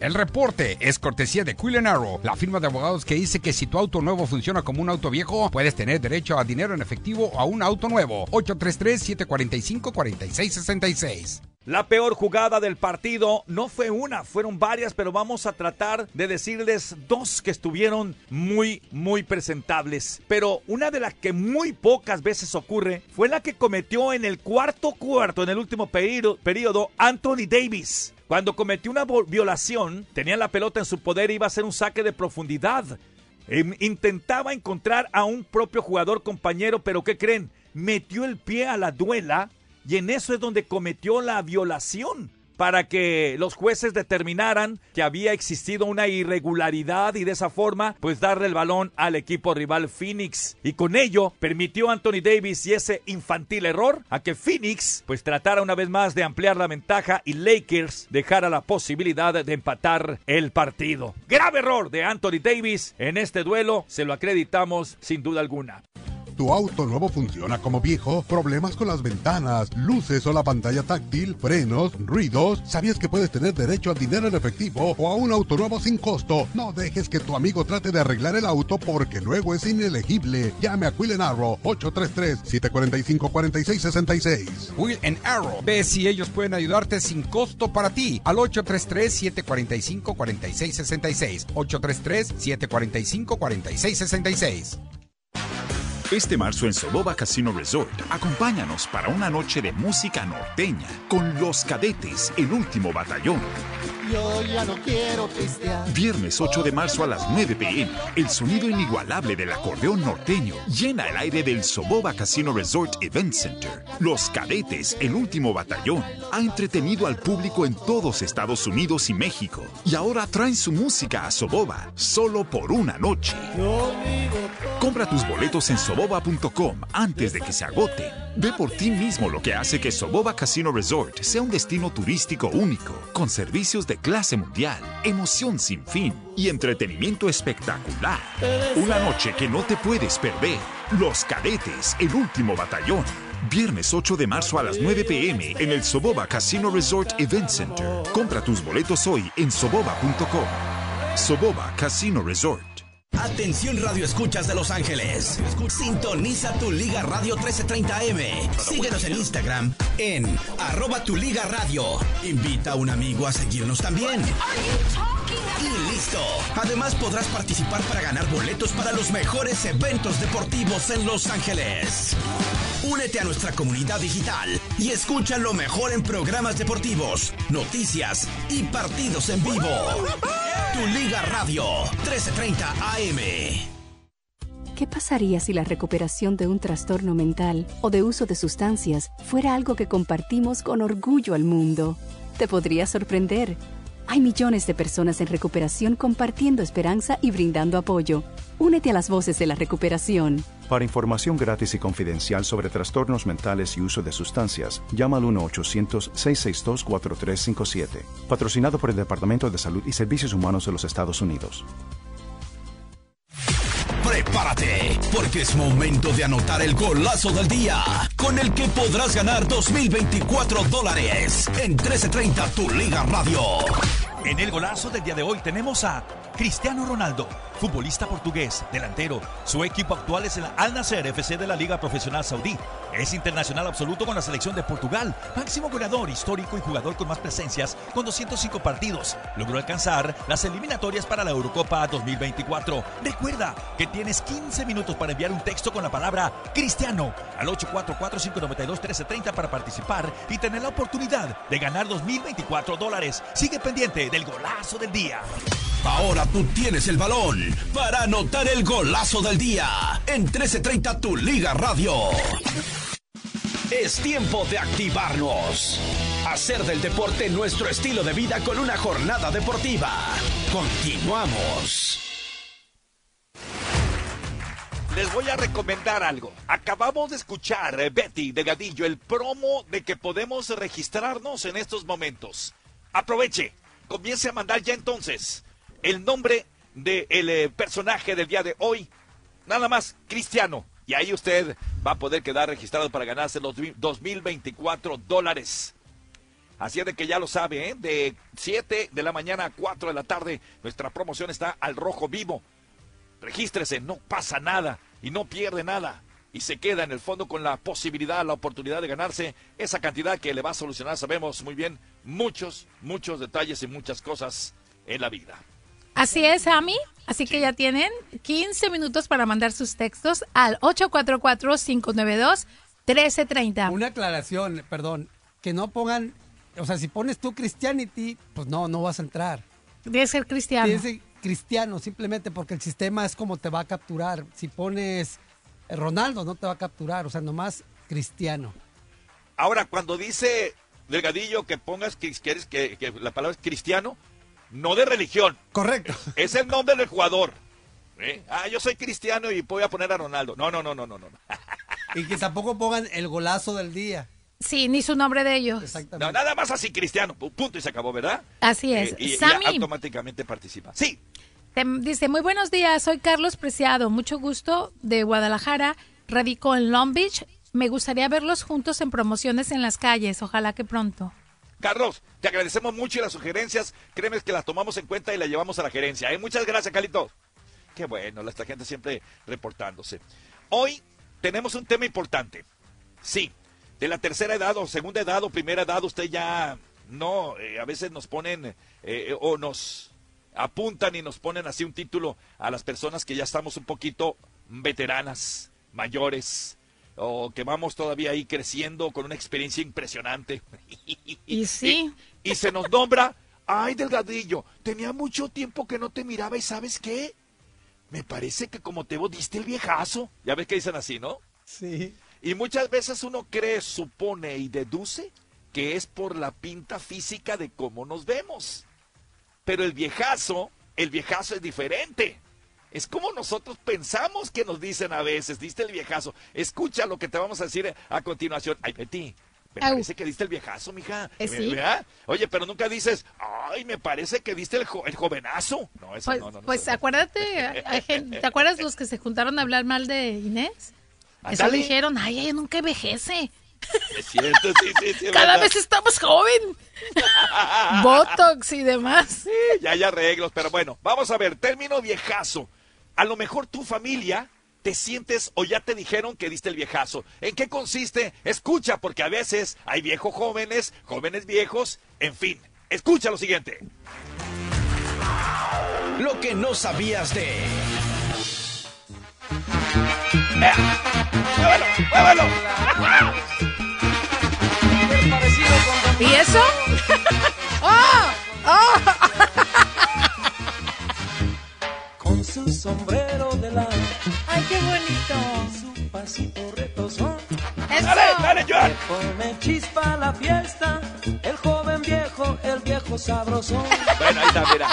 El reporte es cortesía de Quill Arrow, la firma de abogados que dice que si tu auto nuevo funciona como un auto viejo, puedes tener derecho a dinero en efectivo o a un auto nuevo. 833-745-4666. La peor jugada del partido no fue una, fueron varias, pero vamos a tratar de decirles dos que estuvieron muy, muy presentables. Pero una de las que muy pocas veces ocurre fue la que cometió en el cuarto cuarto, en el último período, período Anthony Davis. Cuando cometió una violación, tenía la pelota en su poder y iba a hacer un saque de profundidad. Em, intentaba encontrar a un propio jugador compañero, pero ¿qué creen? Metió el pie a la duela y en eso es donde cometió la violación para que los jueces determinaran que había existido una irregularidad y de esa forma pues darle el balón al equipo rival Phoenix y con ello permitió a Anthony Davis y ese infantil error a que Phoenix pues tratara una vez más de ampliar la ventaja y Lakers dejara la posibilidad de empatar el partido. Grave error de Anthony Davis en este duelo, se lo acreditamos sin duda alguna. ¿Tu auto nuevo funciona como viejo? ¿Problemas con las ventanas, luces o la pantalla táctil, frenos, ruidos? ¿Sabías que puedes tener derecho a dinero en efectivo o a un auto nuevo sin costo? No dejes que tu amigo trate de arreglar el auto porque luego es inelegible. Llame a Quill Arrow 833-745-4666. Will Arrow. Ve si ellos pueden ayudarte sin costo para ti. Al 833-745-4666. 833-745-4666. Este marzo en Soboba Casino Resort, acompáñanos para una noche de música norteña con Los Cadetes, el último batallón. Yo ya no quiero pistear. Viernes 8 de marzo a las 9 pm, el sonido inigualable del acordeón norteño llena el aire del Soboba Casino Resort Event Center. Los Cadetes, el último batallón, ha entretenido al público en todos Estados Unidos y México. Y ahora traen su música a Soboba, solo por una noche. Compra tus boletos en soboba.com antes de que se agoten. Ve por ti mismo lo que hace que Soboba Casino Resort sea un destino turístico único, con servicios de clase mundial, emoción sin fin y entretenimiento espectacular. Una noche que no te puedes perder. Los Cadetes, el último batallón. Viernes 8 de marzo a las 9 pm en el Soboba Casino Resort Event Center. Compra tus boletos hoy en soboba.com. Soboba Casino Resort. Atención Radio Escuchas de Los Ángeles. Sintoniza tu Liga Radio 1330M. Síguenos en Instagram en arroba tu Liga Radio. Invita a un amigo a seguirnos también. Y listo. Además podrás participar para ganar boletos para los mejores eventos deportivos en Los Ángeles. Únete a nuestra comunidad digital y escucha lo mejor en programas deportivos, noticias y partidos en vivo. Tu Liga Radio 1330 AM. ¿Qué pasaría si la recuperación de un trastorno mental o de uso de sustancias fuera algo que compartimos con orgullo al mundo? Te podría sorprender. Hay millones de personas en recuperación compartiendo esperanza y brindando apoyo. Únete a las voces de la recuperación. Para información gratis y confidencial sobre trastornos mentales y uso de sustancias, llama al 1-800-662-4357. Patrocinado por el Departamento de Salud y Servicios Humanos de los Estados Unidos. Prepárate, porque es momento de anotar el golazo del día, con el que podrás ganar 2024 dólares en 1330 Tu Liga Radio. En el golazo del día de hoy tenemos a Cristiano Ronaldo, futbolista portugués, delantero. Su equipo actual es el Al Nasser FC de la Liga Profesional Saudí. Es internacional absoluto con la selección de Portugal, máximo goleador histórico y jugador con más presencias con 205 partidos. Logró alcanzar las eliminatorias para la Eurocopa 2024. Recuerda que tienes 15 minutos para enviar un texto con la palabra Cristiano al 844-592-1330 para participar y tener la oportunidad de ganar 2024 dólares. Sigue pendiente del golazo del día. Ahora tú tienes el balón para anotar el golazo del día en 1330 Tu Liga Radio. Es tiempo de activarnos. Hacer del deporte nuestro estilo de vida con una jornada deportiva. Continuamos. Les voy a recomendar algo. Acabamos de escuchar, eh, Betty de Gadillo, el promo de que podemos registrarnos en estos momentos. Aproveche, comience a mandar ya entonces el nombre del eh, personaje del día de hoy. Nada más, Cristiano. Y ahí usted va a poder quedar registrado para ganarse los 2024 dólares. Así es de que ya lo sabe, ¿eh? de 7 de la mañana a 4 de la tarde, nuestra promoción está al rojo vivo. Regístrese, no pasa nada y no pierde nada. Y se queda en el fondo con la posibilidad, la oportunidad de ganarse esa cantidad que le va a solucionar, sabemos muy bien, muchos, muchos detalles y muchas cosas en la vida. Así es, Ami. Así que ya tienen 15 minutos para mandar sus textos al 844-592-1330. Una aclaración, perdón, que no pongan, o sea, si pones tú Christianity, pues no, no vas a entrar. Debe ser cristiano. Tienes que- cristiano, simplemente porque el sistema es como te va a capturar. Si pones Ronaldo, no te va a capturar, o sea, nomás cristiano. Ahora, cuando dice Delgadillo que pongas que quieres que, que la palabra es cristiano, no de religión. Correcto. Es el nombre del jugador. ¿Eh? Ah, yo soy cristiano y voy a poner a Ronaldo. No, no, no, no, no, no. Y que tampoco pongan el golazo del día. Sí, ni su nombre de ellos. No, nada más así cristiano. Pu- Punto y se acabó, ¿verdad? Así es. Eh, y, y Sammy. automáticamente participa. Sí. Te- Dice, muy buenos días, soy Carlos Preciado, mucho gusto de Guadalajara, radico en Long Beach, me gustaría verlos juntos en promociones en las calles, ojalá que pronto. Carlos, te agradecemos mucho y las sugerencias, créeme que las tomamos en cuenta y las llevamos a la gerencia. ¿eh? Muchas gracias, Calito. Qué bueno, esta gente siempre reportándose. Hoy tenemos un tema importante. Sí, de la tercera edad o segunda edad o primera edad, usted ya no, eh, a veces nos ponen eh, o nos apuntan y nos ponen así un título a las personas que ya estamos un poquito veteranas, mayores, o que vamos todavía ahí creciendo con una experiencia impresionante. Y sí. Y, y se nos nombra, ay, Delgadillo, tenía mucho tiempo que no te miraba y ¿sabes qué? Me parece que como te diste el viejazo. Ya ves que dicen así, ¿no? Sí. Y muchas veces uno cree, supone y deduce que es por la pinta física de cómo nos vemos. Pero el viejazo, el viejazo es diferente. Es como nosotros pensamos que nos dicen a veces, diste el viejazo. Escucha lo que te vamos a decir a continuación. Ay, Betty, me Au. parece que diste el viejazo, mija. Eh, sí. ¿Verdad? Oye, pero nunca dices, ay, me parece que diste el, jo- el jovenazo. No, eso Pues, no, no, no. pues acuérdate, ¿te acuerdas los que se juntaron a hablar mal de Inés? Eso Ándale. dijeron, ay, ella nunca envejece. Es cierto, sí, sí, sí. Cada verdad. vez estamos joven. Botox y demás. Sí, ya hay arreglos, pero bueno, vamos a ver, término viejazo. A lo mejor tu familia te sientes o ya te dijeron que diste el viejazo. ¿En qué consiste? Escucha, porque a veces hay viejos jóvenes, jóvenes viejos, en fin. Escucha lo siguiente. Lo que no sabías de. ¡Muévelo! ¡Muévelo! ¿Y eso? Su sombrero de la ¡Ay, qué bonito! su pasito retozón. ¡Eso! ¡Dale, dale, Joan! Pone chispa la fiesta, el joven viejo, el viejo sabrosón. Bueno, ahí está, mira.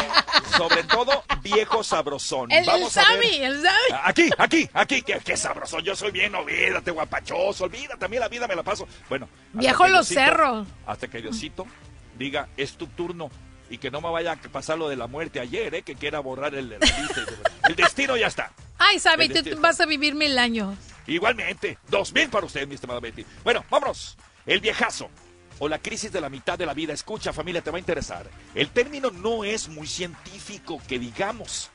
Sobre todo, viejo sabrosón. El, el Vamos ver. Sammy, el Sammy. Aquí, aquí, aquí, qué, qué sabroso. Yo soy bien, olvídate, guapachoso. Olvídate, a mí la vida me la paso. Bueno. Viejo los cerros. Hasta que Diosito diga, es tu turno. Y que no me vaya a pasar lo de la muerte ayer, ¿eh? Que quiera borrar el, el, el destino ya está. Ay, Sammy, tú, vas a vivir mil años. Igualmente, dos mil para usted, mi estimado Betty. Bueno, vámonos. El viejazo o la crisis de la mitad de la vida. Escucha, familia, te va a interesar. El término no es muy científico, que digamos.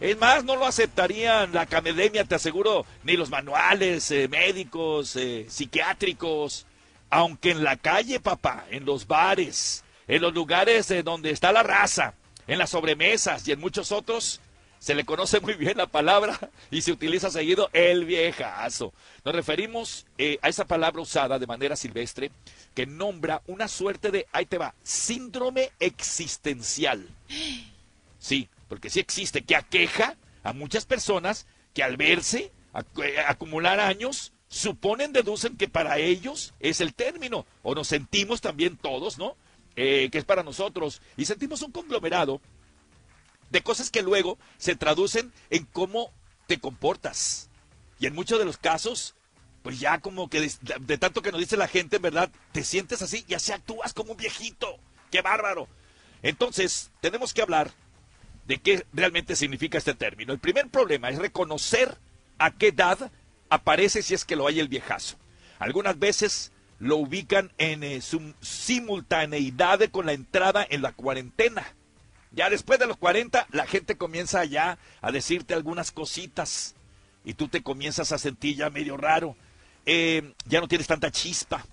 Es más, no lo aceptarían la academia, te aseguro, ni los manuales eh, médicos, eh, psiquiátricos. Aunque en la calle, papá, en los bares, en los lugares eh, donde está la raza, en las sobremesas y en muchos otros, se le conoce muy bien la palabra y se utiliza seguido el viejazo. Nos referimos eh, a esa palabra usada de manera silvestre que nombra una suerte de, ahí te va, síndrome existencial. Sí, porque sí existe, que aqueja a muchas personas que al verse eh, acumular años, suponen, deducen que para ellos es el término, o nos sentimos también todos, ¿no? Eh, que es para nosotros, y sentimos un conglomerado de cosas que luego se traducen en cómo te comportas. Y en muchos de los casos, pues ya como que de, de tanto que nos dice la gente, en verdad, te sientes así y así actúas como un viejito. ¡Qué bárbaro! Entonces, tenemos que hablar de qué realmente significa este término. El primer problema es reconocer a qué edad aparece si es que lo hay el viejazo. Algunas veces lo ubican en eh, su simultaneidad con la entrada en la cuarentena. Ya después de los 40, la gente comienza ya a decirte algunas cositas y tú te comienzas a sentir ya medio raro. Eh, ya no tienes tanta chispa,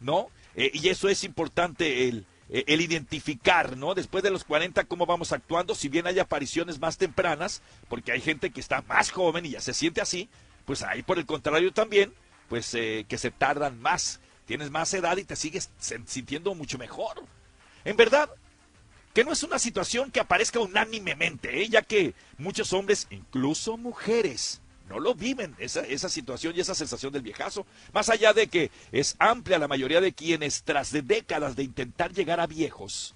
¿no? Eh, y eso es importante, el, el identificar, ¿no? Después de los 40, cómo vamos actuando, si bien hay apariciones más tempranas, porque hay gente que está más joven y ya se siente así, pues ahí por el contrario también, pues eh, que se tardan más, tienes más edad y te sigues sintiendo mucho mejor. En verdad, que no es una situación que aparezca unánimemente, ¿eh? ya que muchos hombres, incluso mujeres, no lo viven, esa, esa situación y esa sensación del viejazo. Más allá de que es amplia la mayoría de quienes, tras de décadas de intentar llegar a viejos,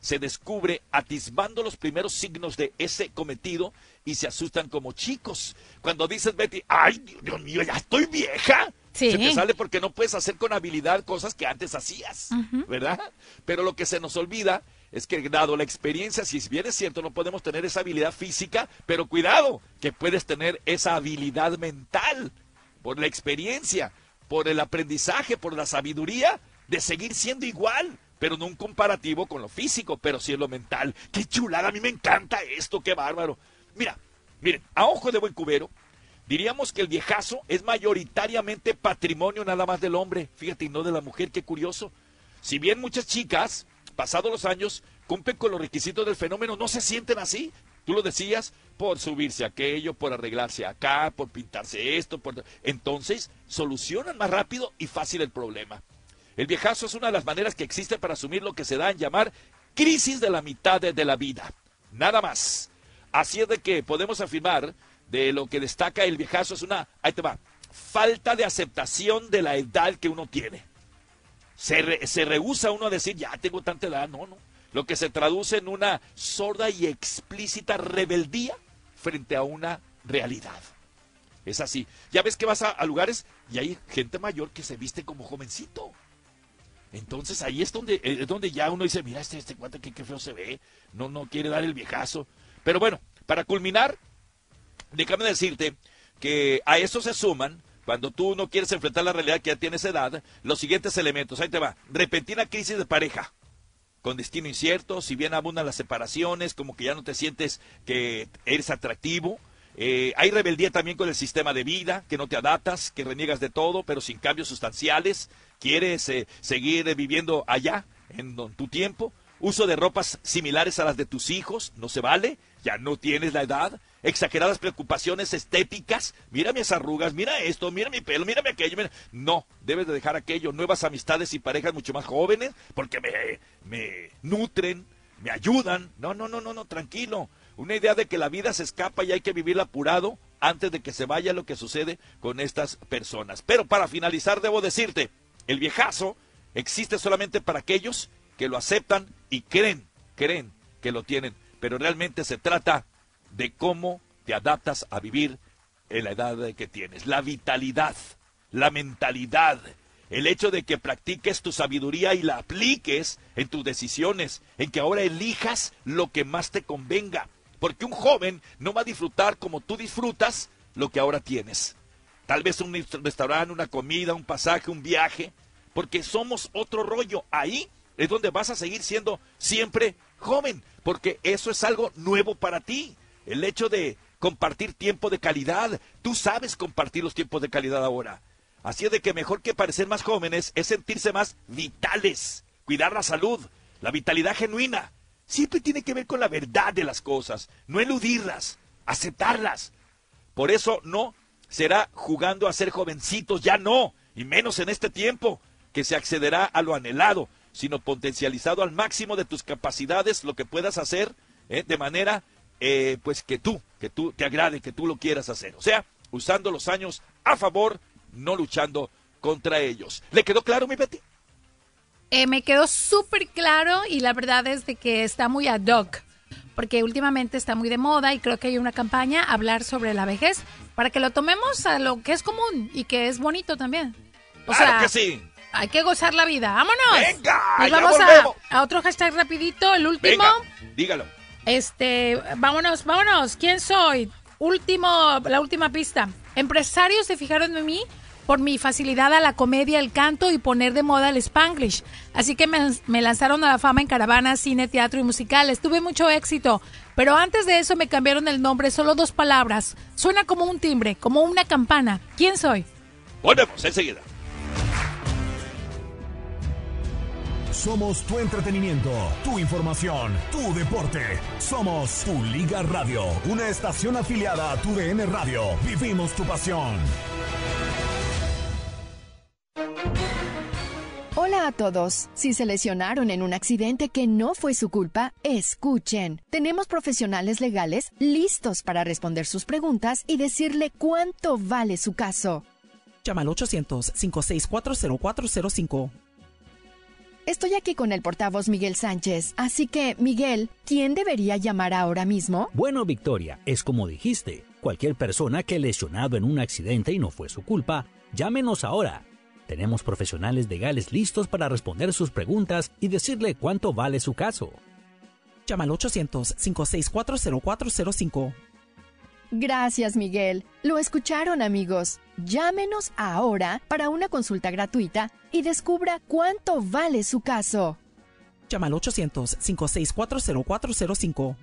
se descubre atisbando los primeros signos de ese cometido y se asustan como chicos. Cuando dices, Betty, ay, Dios mío, ya estoy vieja. Se te sale porque no puedes hacer con habilidad cosas que antes hacías, ¿verdad? Pero lo que se nos olvida es que dado la experiencia, si bien es cierto, no podemos tener esa habilidad física, pero cuidado, que puedes tener esa habilidad mental por la experiencia, por el aprendizaje, por la sabiduría de seguir siendo igual, pero no un comparativo con lo físico, pero sí en lo mental. Qué chulada, a mí me encanta esto, qué bárbaro. Mira, miren, a ojo de buen cubero, diríamos que el viejazo es mayoritariamente patrimonio nada más del hombre, fíjate, y no de la mujer, qué curioso. Si bien muchas chicas pasados los años, cumplen con los requisitos del fenómeno, no se sienten así. Tú lo decías, por subirse aquello, por arreglarse acá, por pintarse esto, por... entonces solucionan más rápido y fácil el problema. El viejazo es una de las maneras que existe para asumir lo que se da en llamar crisis de la mitad de, la vida. Nada más. Así es de que podemos afirmar de lo que destaca el viejazo es una, ahí te va, falta de aceptación de la edad que uno tiene. Se, se rehúsa uno a decir, ya tengo tanta edad, no, no. Lo que se traduce en una sorda y explícita rebeldía frente a una realidad. Es así. Ya ves que vas a, lugares y hay gente mayor que se viste como jovencito. Entonces ahí es donde, es donde ya uno dice, mira, este, este cuate qué, qué feo se ve. No, no quiere dar el viejazo. Pero bueno, para culminar, déjame decirte que a eso se suman cuando tú no quieres enfrentar la realidad que ya tienes edad, los siguientes elementos, ahí te va, repentina crisis de pareja, con destino incierto, si bien abundan las separaciones, como que ya no te sientes que eres atractivo, eh, hay rebeldía también con el sistema de vida, que no te adaptas, que reniegas de todo, pero sin cambios sustanciales, quieres eh, seguir viviendo allá, en tu tiempo, uso de ropas similares a las de tus hijos, no se vale, ya no tienes la edad, exageradas preocupaciones estéticas. Mira mis arrugas, mira esto, mira mi pelo, mírame aquello. No, debes de dejar aquello. Nuevas amistades y parejas mucho más jóvenes porque me, me nutren, me ayudan. No, no, no, no, no, tranquilo. Una idea de que la vida se escapa y hay que vivirla apurado antes de que se vaya lo que sucede con estas personas. Pero para finalizar debo decirte, el viejazo existe solamente para aquellos que lo aceptan y creen, creen que lo tienen. Pero realmente se trata de cómo te adaptas a vivir en la edad que tienes. La vitalidad, la mentalidad, el hecho de que practiques tu sabiduría y la apliques en tus decisiones, en que ahora elijas lo que más te convenga. Porque un joven no va a disfrutar como tú disfrutas lo que ahora tienes. Tal vez un restaurante, una comida, un pasaje, un viaje, porque somos otro rollo. Ahí es donde vas a seguir siendo siempre joven, porque eso es algo nuevo para ti el hecho de compartir tiempo de calidad. Tú sabes compartir los tiempos de calidad ahora. Así es de que mejor que parecer más jóvenes es sentirse más vitales, cuidar la salud, la vitalidad genuina. Siempre tiene que ver con la verdad de las cosas, no eludirlas, aceptarlas. Por eso no será jugando a ser jovencitos, ya no, y menos en este tiempo, que se accederá a lo anhelado, sino potencializado al máximo de tus capacidades, lo que puedas hacer ¿eh? de manera eh, pues que tú, que tú te agrade, que tú lo quieras hacer. O sea, usando los años a favor, no luchando contra ellos. ¿Le quedó claro, mi Betty? Eh, me quedó súper claro y la verdad es de que está muy ad hoc, porque últimamente está muy de moda y creo que hay una campaña hablar sobre la vejez para que lo tomemos a lo que es común y que es bonito también. O claro sea, que sí. hay que gozar la vida. ¡Vámonos! ¡Venga! Nos vamos a, otro hashtag rapidito, el último. Venga, dígalo. Este, vámonos, vámonos. ¿Quién soy? Último, la última pista. Empresarios se fijaron en mí por mi facilidad a la comedia, el canto y poner de moda el spanglish. Así que me, lanzaron a la fama en caravana, cine, teatro y musicales. Tuve mucho éxito, pero antes de eso me cambiaron el nombre, solo dos palabras. Suena como un timbre, como una campana. ¿Quién soy? Volvemos enseguida. Somos tu entretenimiento, tu información, tu deporte. Somos tu Liga Radio, una estación afiliada a tu DN Radio. Vivimos tu pasión. Hola a todos. Si se lesionaron en un accidente que no fue su culpa, escuchen. Tenemos profesionales legales listos para responder sus preguntas y decirle cuánto vale su caso. Llama al 800-564-0405. Estoy aquí con el portavoz Miguel Sánchez, así que, Miguel, ¿quién debería llamar ahora mismo? Bueno, Victoria, es como dijiste. Cualquier persona que lesionado en un accidente y no fue su culpa, llámenos ahora. Tenemos profesionales legales listos para responder sus preguntas y decirle cuánto vale su caso. Llama al 800-564-0405. Gracias, Miguel. Lo escucharon, amigos. Llámenos ahora para una consulta gratuita y descubra cuánto vale su caso. Llama al 800-564-0405.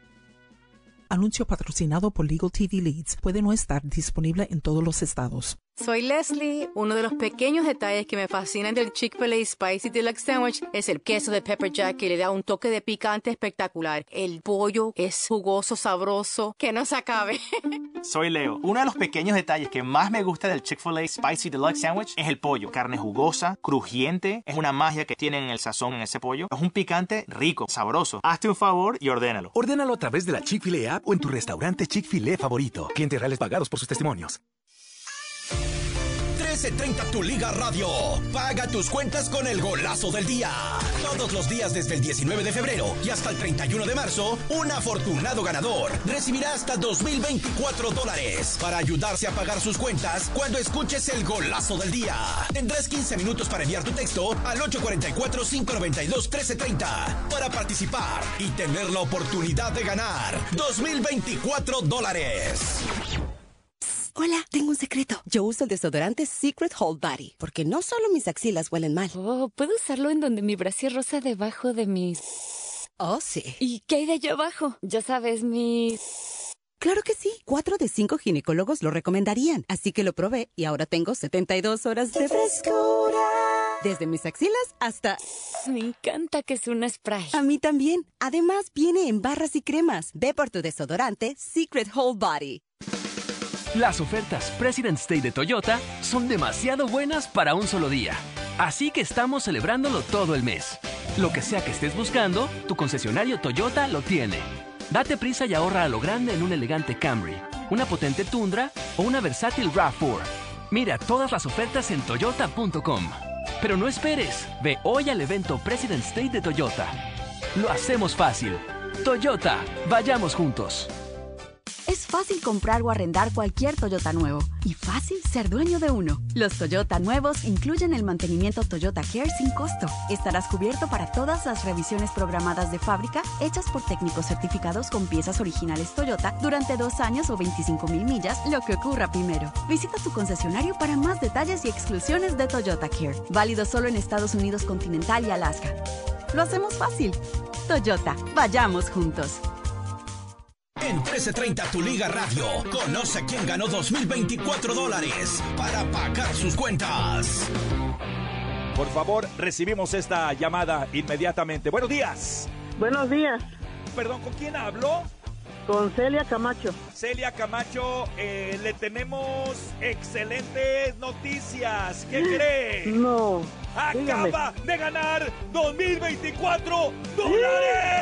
Anuncio patrocinado por Legal TV Leads. Puede no estar disponible en todos los estados. Soy Leslie. Uno de los pequeños detalles que me fascinan del Chick-fil-A Spicy Deluxe Sandwich es el queso de Pepper Jack que le da un toque de picante espectacular. El pollo es jugoso, sabroso, que no se acabe. Soy Leo. Uno de los pequeños detalles que más me gusta del Chick-fil-A Spicy Deluxe Sandwich es el pollo. Carne jugosa, crujiente, es una magia que tienen el sazón en ese pollo. Es un picante rico, sabroso. Hazte un favor y ordénalo. Ordénalo a través de la Chick-fil-A app o en tu restaurante Chick-fil-A favorito. Clientes reales pagados por sus testimonios. 1330 Tu Liga Radio. Paga tus cuentas con el golazo del día. Todos los días desde el 19 de febrero y hasta el 31 de marzo, un afortunado ganador recibirá hasta 2024 dólares para ayudarse a pagar sus cuentas cuando escuches el golazo del día. Tendrás 15 minutos para enviar tu texto al 844-592-1330 para participar y tener la oportunidad de ganar 2024 dólares. Hola, tengo un secreto. Yo uso el desodorante Secret Hold Body porque no solo mis axilas huelen mal. Oh, ¿puedo usarlo en donde mi brasier rosa debajo de mis... Oh, sí. ¿Y qué hay de allá abajo? Ya sabes, mis... Claro que sí. Cuatro de cinco ginecólogos lo recomendarían. Así que lo probé y ahora tengo 72 horas de frescura. Desde mis axilas hasta... Me encanta que es un spray. A mí también. Además, viene en barras y cremas. Ve por tu desodorante Secret Hold Body. Las ofertas President's Day de Toyota son demasiado buenas para un solo día. Así que estamos celebrándolo todo el mes. Lo que sea que estés buscando, tu concesionario Toyota lo tiene. Date prisa y ahorra a lo grande en un elegante Camry, una potente Tundra o una versátil RAV4. Mira todas las ofertas en toyota.com. Pero no esperes, ve hoy al evento President's Day de Toyota. Lo hacemos fácil. Toyota, vayamos juntos. Es fácil comprar o arrendar cualquier Toyota nuevo y fácil ser dueño de uno. Los Toyota nuevos incluyen el mantenimiento Toyota Care sin costo. Estarás cubierto para todas las revisiones programadas de fábrica hechas por técnicos certificados con piezas originales Toyota durante dos años o 25 mil millas, lo que ocurra primero. Visita tu concesionario para más detalles y exclusiones de Toyota Care. Válido solo en Estados Unidos continental y Alaska. Lo hacemos fácil. Toyota, vayamos juntos. En 1330 Tu Liga Radio, conoce quién ganó 2024 dólares para pagar sus cuentas. Por favor, recibimos esta llamada inmediatamente. Buenos días. Buenos días. Perdón, ¿con quién hablo? Con Celia Camacho. Celia Camacho, eh, le tenemos excelentes noticias. ¿Qué cree? No. Acaba de ganar 2024 dólares.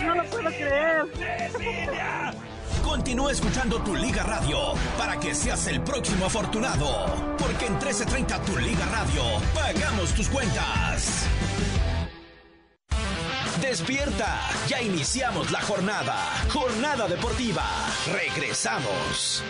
No lo puedo creer. Continúa escuchando tu Liga Radio para que seas el próximo afortunado. Porque en 1330 Tu Liga Radio pagamos tus cuentas. Despierta, ya iniciamos la jornada. Jornada deportiva. Regresamos.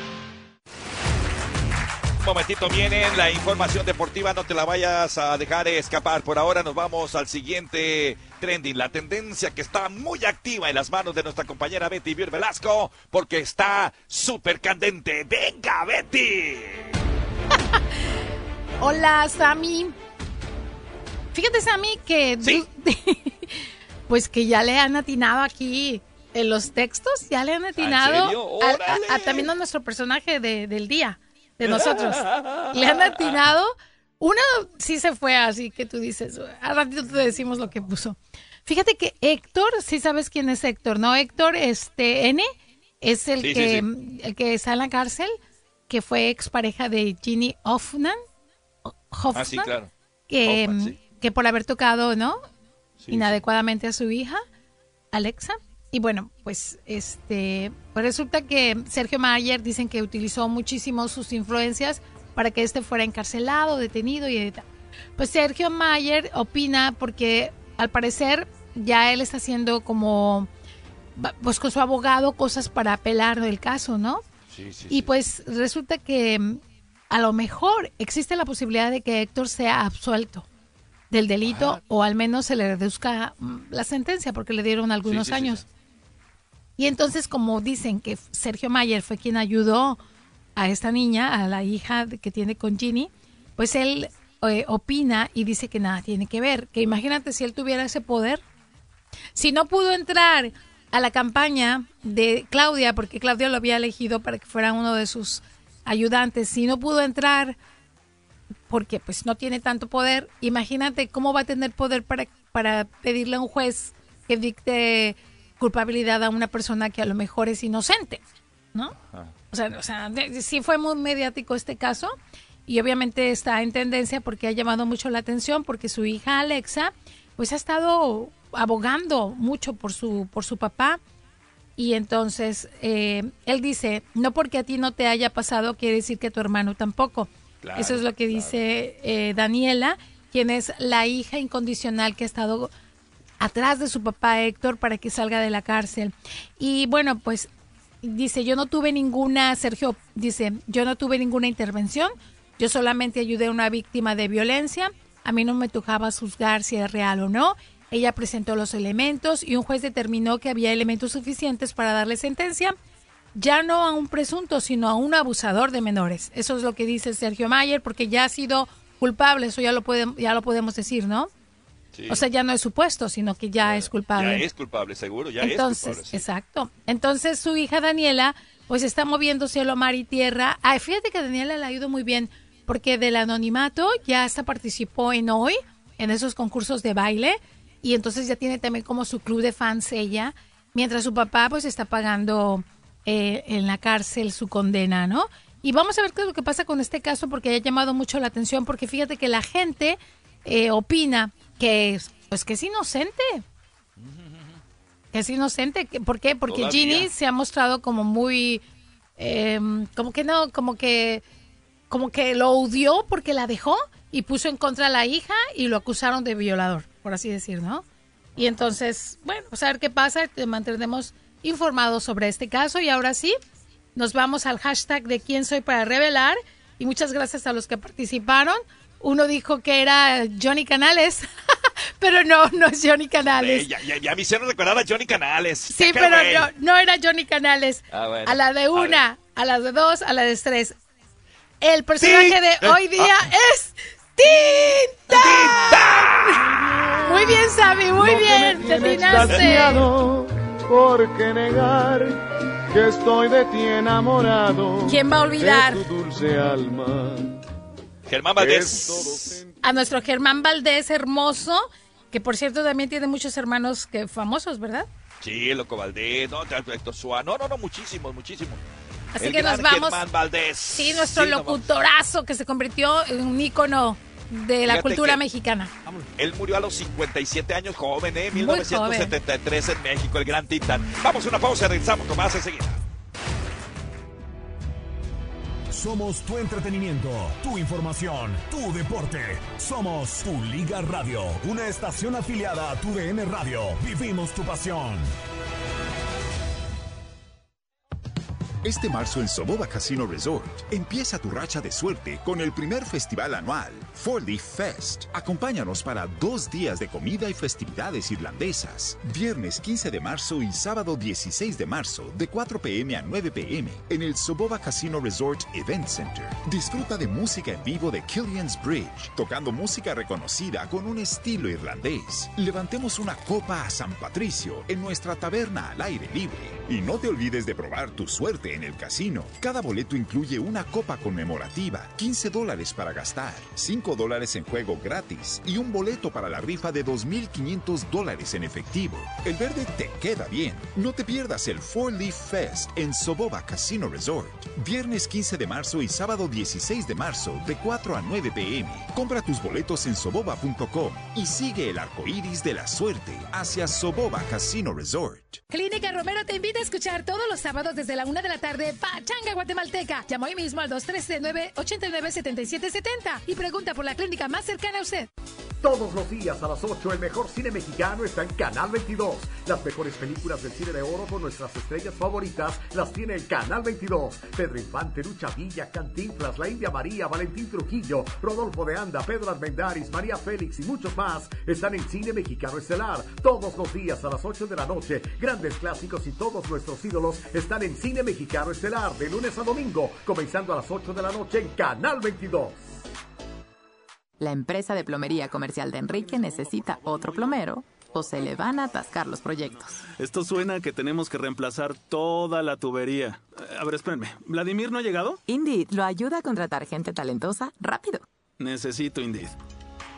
Un momentito viene la información deportiva, no te la vayas a dejar escapar. Por ahora nos vamos al siguiente trending, la tendencia que está muy activa en las manos de nuestra compañera Betty Bier Velasco, porque está súper candente. ¡Venga, Betty! Hola, Sammy. Fíjate, Sammy, que... pues que ya le han atinado aquí en los textos, ya le han atinado a- a- ¡Órale! a- también a nuestro personaje de- del día, de nosotros. le han atinado. Uno sí se fue así que tú dices, al ratito te decimos lo que puso. Fíjate que Héctor, sí sabes quién es Héctor, ¿no? Héctor, este, N, es el Sí, sí, que, sí. el que está en la cárcel, que fue expareja de Ginny Hoffman. Hoffman Ah, sí, claro. que, Hoffman, que por haber tocado, ¿no? Inadecuadamente a su hija, Alexa. Y bueno, pues este, pues resulta que Sergio Mayer dicen que utilizó muchísimo sus influencias para que este fuera encarcelado, detenido y tal. Pues Sergio Mayer opina porque al parecer ya él está haciendo como pues con su abogado cosas para apelar del caso, ¿no? Sí, sí, Y pues resulta que a lo mejor existe la posibilidad de que Héctor sea absuelto del delito o al menos se le reduzca mm, la sentencia porque le dieron algunos años. Y entonces como dicen que Sergio Mayer fue quien ayudó a esta niña, a la hija que tiene con Ginny, pues él eh, opina y dice que nada tiene que ver, que imagínate si él tuviera ese poder, si no pudo entrar a la campaña de Claudia, porque Claudia lo había elegido para que fuera uno de sus ayudantes, si no pudo entrar porque pues no tiene tanto poder, imagínate cómo va a tener poder para, para pedirle a un juez que dicte culpabilidad a una persona que a lo mejor es inocente, ¿no? O sea, o sea, de- sí fue muy mediático este caso y obviamente está en tendencia porque ha llamado mucho la atención porque su hija Alexa pues ha estado abogando mucho por su por su papá y entonces eh, él dice no porque a ti no te haya pasado quiere decir que a tu hermano tampoco Claro, eso es lo que dice eh, Daniela quien es la hija incondicional que ha estado atrás de su papá Héctor para que salga de la cárcel. Y bueno, pues dice, yo no tuve ninguna, Sergio dice, yo no tuve ninguna intervención, yo solamente ayudé a una víctima de violencia, a mí no me tocaba juzgar si era real o no, ella presentó los elementos y un juez determinó que había elementos suficientes para darle sentencia, ya no a un presunto, sino a un abusador de menores. Eso es lo que dice Sergio Mayer, porque ya ha sido culpable, eso ya lo, podemos ya lo podemos decir, ¿no? Sí. O sea, ya no es supuesto, sino que ya es culpable. Ya es culpable, seguro, ya Entonces, es culpable. sí. exacto. Entonces su hija Daniela, pues está moviendo cielo, mar y tierra. Ay, fíjate que Daniela le ha ido muy bien, porque del anonimato ya hasta participó en hoy, en esos concursos de baile, y entonces ya tiene también como su club de fans ella, mientras su papá pues está pagando eh, en la cárcel su condena, ¿no? Y vamos a ver qué es lo que pasa con este caso, porque ha llamado mucho la atención, porque fíjate que la gente eh, opina que es, pues que es inocente. Que es inocente. ¿Por qué? Porque Todavía. Ginny se ha mostrado como muy, eh, como que no, como que, como que lo odió porque la dejó y puso en contra a la hija y lo acusaron de violador, por así decir, ¿no? Y entonces, bueno, pues a ver qué pasa, te mantendremos informados sobre este caso y ahora sí, nos vamos al hashtag de quién soy para revelar y muchas gracias a los que participaron. Uno dijo que era Johnny Canales, pero no, no es Johnny Canales. Eh, ya, ya, ya me hicieron recordar a Johnny Canales. Sí, Qué pero no, no era Johnny Canales. Ah, bueno. A la de A una, a, la de dos, a la de tres. El personaje Sí. de Eh, hoy día es Tinta. Muy bien, Sammy, muy bien. Te atinaste. extasiado, ¿Por qué negar que estoy de ti enamorado? ¿Quién va a olvidar? De tu dulce alma. Germán Valdés. A nuestro Germán Valdés, hermoso, que por cierto también tiene muchos hermanos que famosos, ¿verdad? Sí, el Loco Valdés, no, Héctor Suárez, no, no, no, muchísimos, muchísimos. Así El que nos vamos. Germán Valdés. Sí, nuestro Sí, locutorazo que se convirtió en un ícono de la cultura mexicana. Él murió a los 57 años joven, ¿eh? Muy 1973 en México, el gran titán. Vamos a una pausa, regresamos con más enseguida. Somos tu entretenimiento, tu información, tu deporte. Somos tu Liga Radio, una estación afiliada a tu DN Radio. Vivimos tu pasión. Este marzo en Soboba Casino Resort empieza tu racha de suerte con el primer festival anual, Four Leaf Fest. Acompáñanos para dos días de comida y festividades irlandesas. Viernes 15 de marzo y sábado 16 de marzo de 4 pm a 9 pm en el Soboba Casino Resort Event Center. Disfruta de música en vivo de Killian's Bridge, tocando música reconocida con un estilo irlandés. Levantemos una copa a San Patricio en nuestra taberna al aire libre. Y no te olvides de probar tu suerte en el casino. Cada boleto incluye una copa conmemorativa, 15 dólares para gastar, 5 dólares en juego gratis y un boleto para la rifa de 2.500 dólares en efectivo. El verde te queda bien. No te pierdas el Four Leaf Fest en Soboba Casino Resort. Viernes 15 de marzo y sábado 16 de marzo de 4 a 9 pm. Compra tus boletos en soboba.com y sigue el arco iris de la suerte hacia Soboba Casino Resort. Clínica Romero te invita a escuchar todos los sábados desde la una de la tarde Pachanga Guatemalteca. Llama hoy mismo al 239-897770 y pregunta por la clínica más cercana a usted. Todos los días a las 8 el mejor cine mexicano está en Canal 22. Las mejores películas del cine de oro con nuestras estrellas favoritas las tiene el Canal 22. Pedro Infante, Lucha Villa, Cantinflas, La India María, Valentín Trujillo, Rodolfo de Anda, Pedro Armendáriz, María Félix y muchos más están en Cine Mexicano Estelar. Todos los días a las 8 de la noche, grandes clásicos y todos nuestros ídolos están en Cine Mexicano Estelar de lunes a domingo, comenzando a las 8 de la noche en Canal 22. La empresa de plomería comercial de Enrique necesita otro plomero o se le van a atascar los proyectos. Esto suena a que tenemos que reemplazar toda la tubería. A ver, espérenme. ¿Vladimir no ha llegado? Indeed lo ayuda a contratar gente talentosa rápido. Necesito Indeed.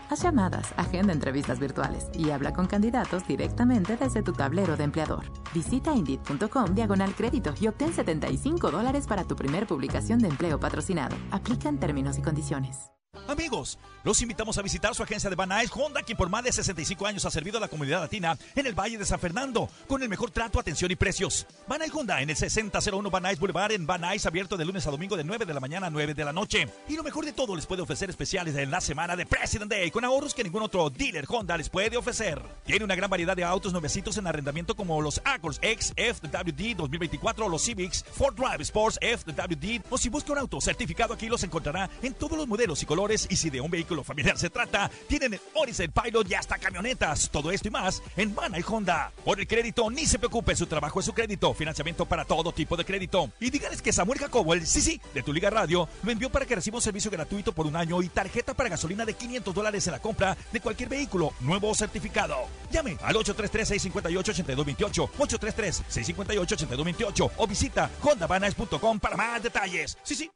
Haz llamadas, agenda entrevistas virtuales y habla con candidatos directamente desde tu tablero de empleador. Visita Indeed.com diagonal crédito y obtén 75 dólares para tu primer publicación de empleo patrocinado. Aplican términos y condiciones. Amigos, los invitamos a visitar su agencia de Van Nuys Honda, quien por más de 65 años ha servido a la comunidad latina en el Valle de San Fernando, con el mejor trato, atención y precios. Van Nuys Honda en el 6001 Van Nuys Boulevard en Van Nuys, abierto de lunes a domingo de 9 de la mañana a 9 de la noche. Y lo mejor de todo, les puede ofrecer especiales en la semana de President Day, con ahorros que ningún otro dealer Honda les puede ofrecer. Tiene una gran variedad de autos nuevecitos en arrendamiento como los Accords X FWD 2024, los Civics, Ford Drive Sports FWD, o si busca un auto certificado aquí los encontrará en todos los modelos y colores y si de un vehículo familiar se trata, tienen el Odyssey Pilot y hasta camionetas. Todo esto y más en Van y Honda. Por el crédito, ni se preocupe, su trabajo es su crédito. Financiamiento para todo tipo de crédito. Y díganles que Samuel Jacobo, el sí sí de tu Liga Radio, lo envió para que reciba un servicio gratuito por un año y tarjeta para gasolina de 500 dólares en la compra de cualquier vehículo, nuevo o certificado. Llame al 833-658-8228, 833-658-8228 o visita hondavanas.com para más detalles. Sí, sí.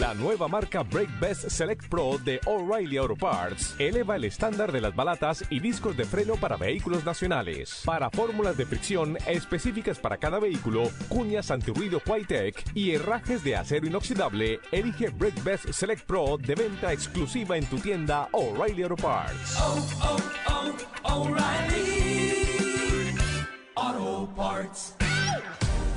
La nueva marca Brake Best Select Pro de O'Reilly Auto Parts eleva el estándar de las balatas y discos de freno para vehículos nacionales. Para fórmulas de fricción específicas para cada vehículo, cuñas antirruido Tech y herrajes de acero inoxidable, elige Brake Best Select Pro de venta exclusiva en tu tienda O'Reilly Auto Parts. Auto Parts.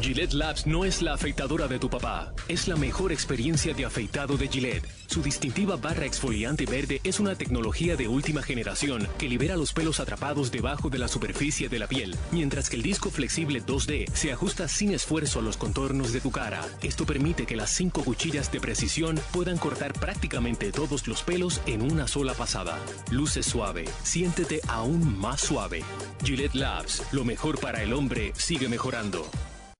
Gillette Labs no es la afeitadora de tu papá, es la mejor experiencia de afeitado de Gillette. Su distintiva barra exfoliante verde es una tecnología de última generación que libera los pelos atrapados debajo de la superficie de la piel, mientras que el disco flexible 2D se ajusta sin esfuerzo a los contornos de tu cara. Esto permite que las cinco cuchillas de precisión puedan cortar prácticamente todos los pelos en una sola pasada. Luce suave, siéntete aún más suave. Gillette Labs, lo mejor para el hombre sigue mejorando.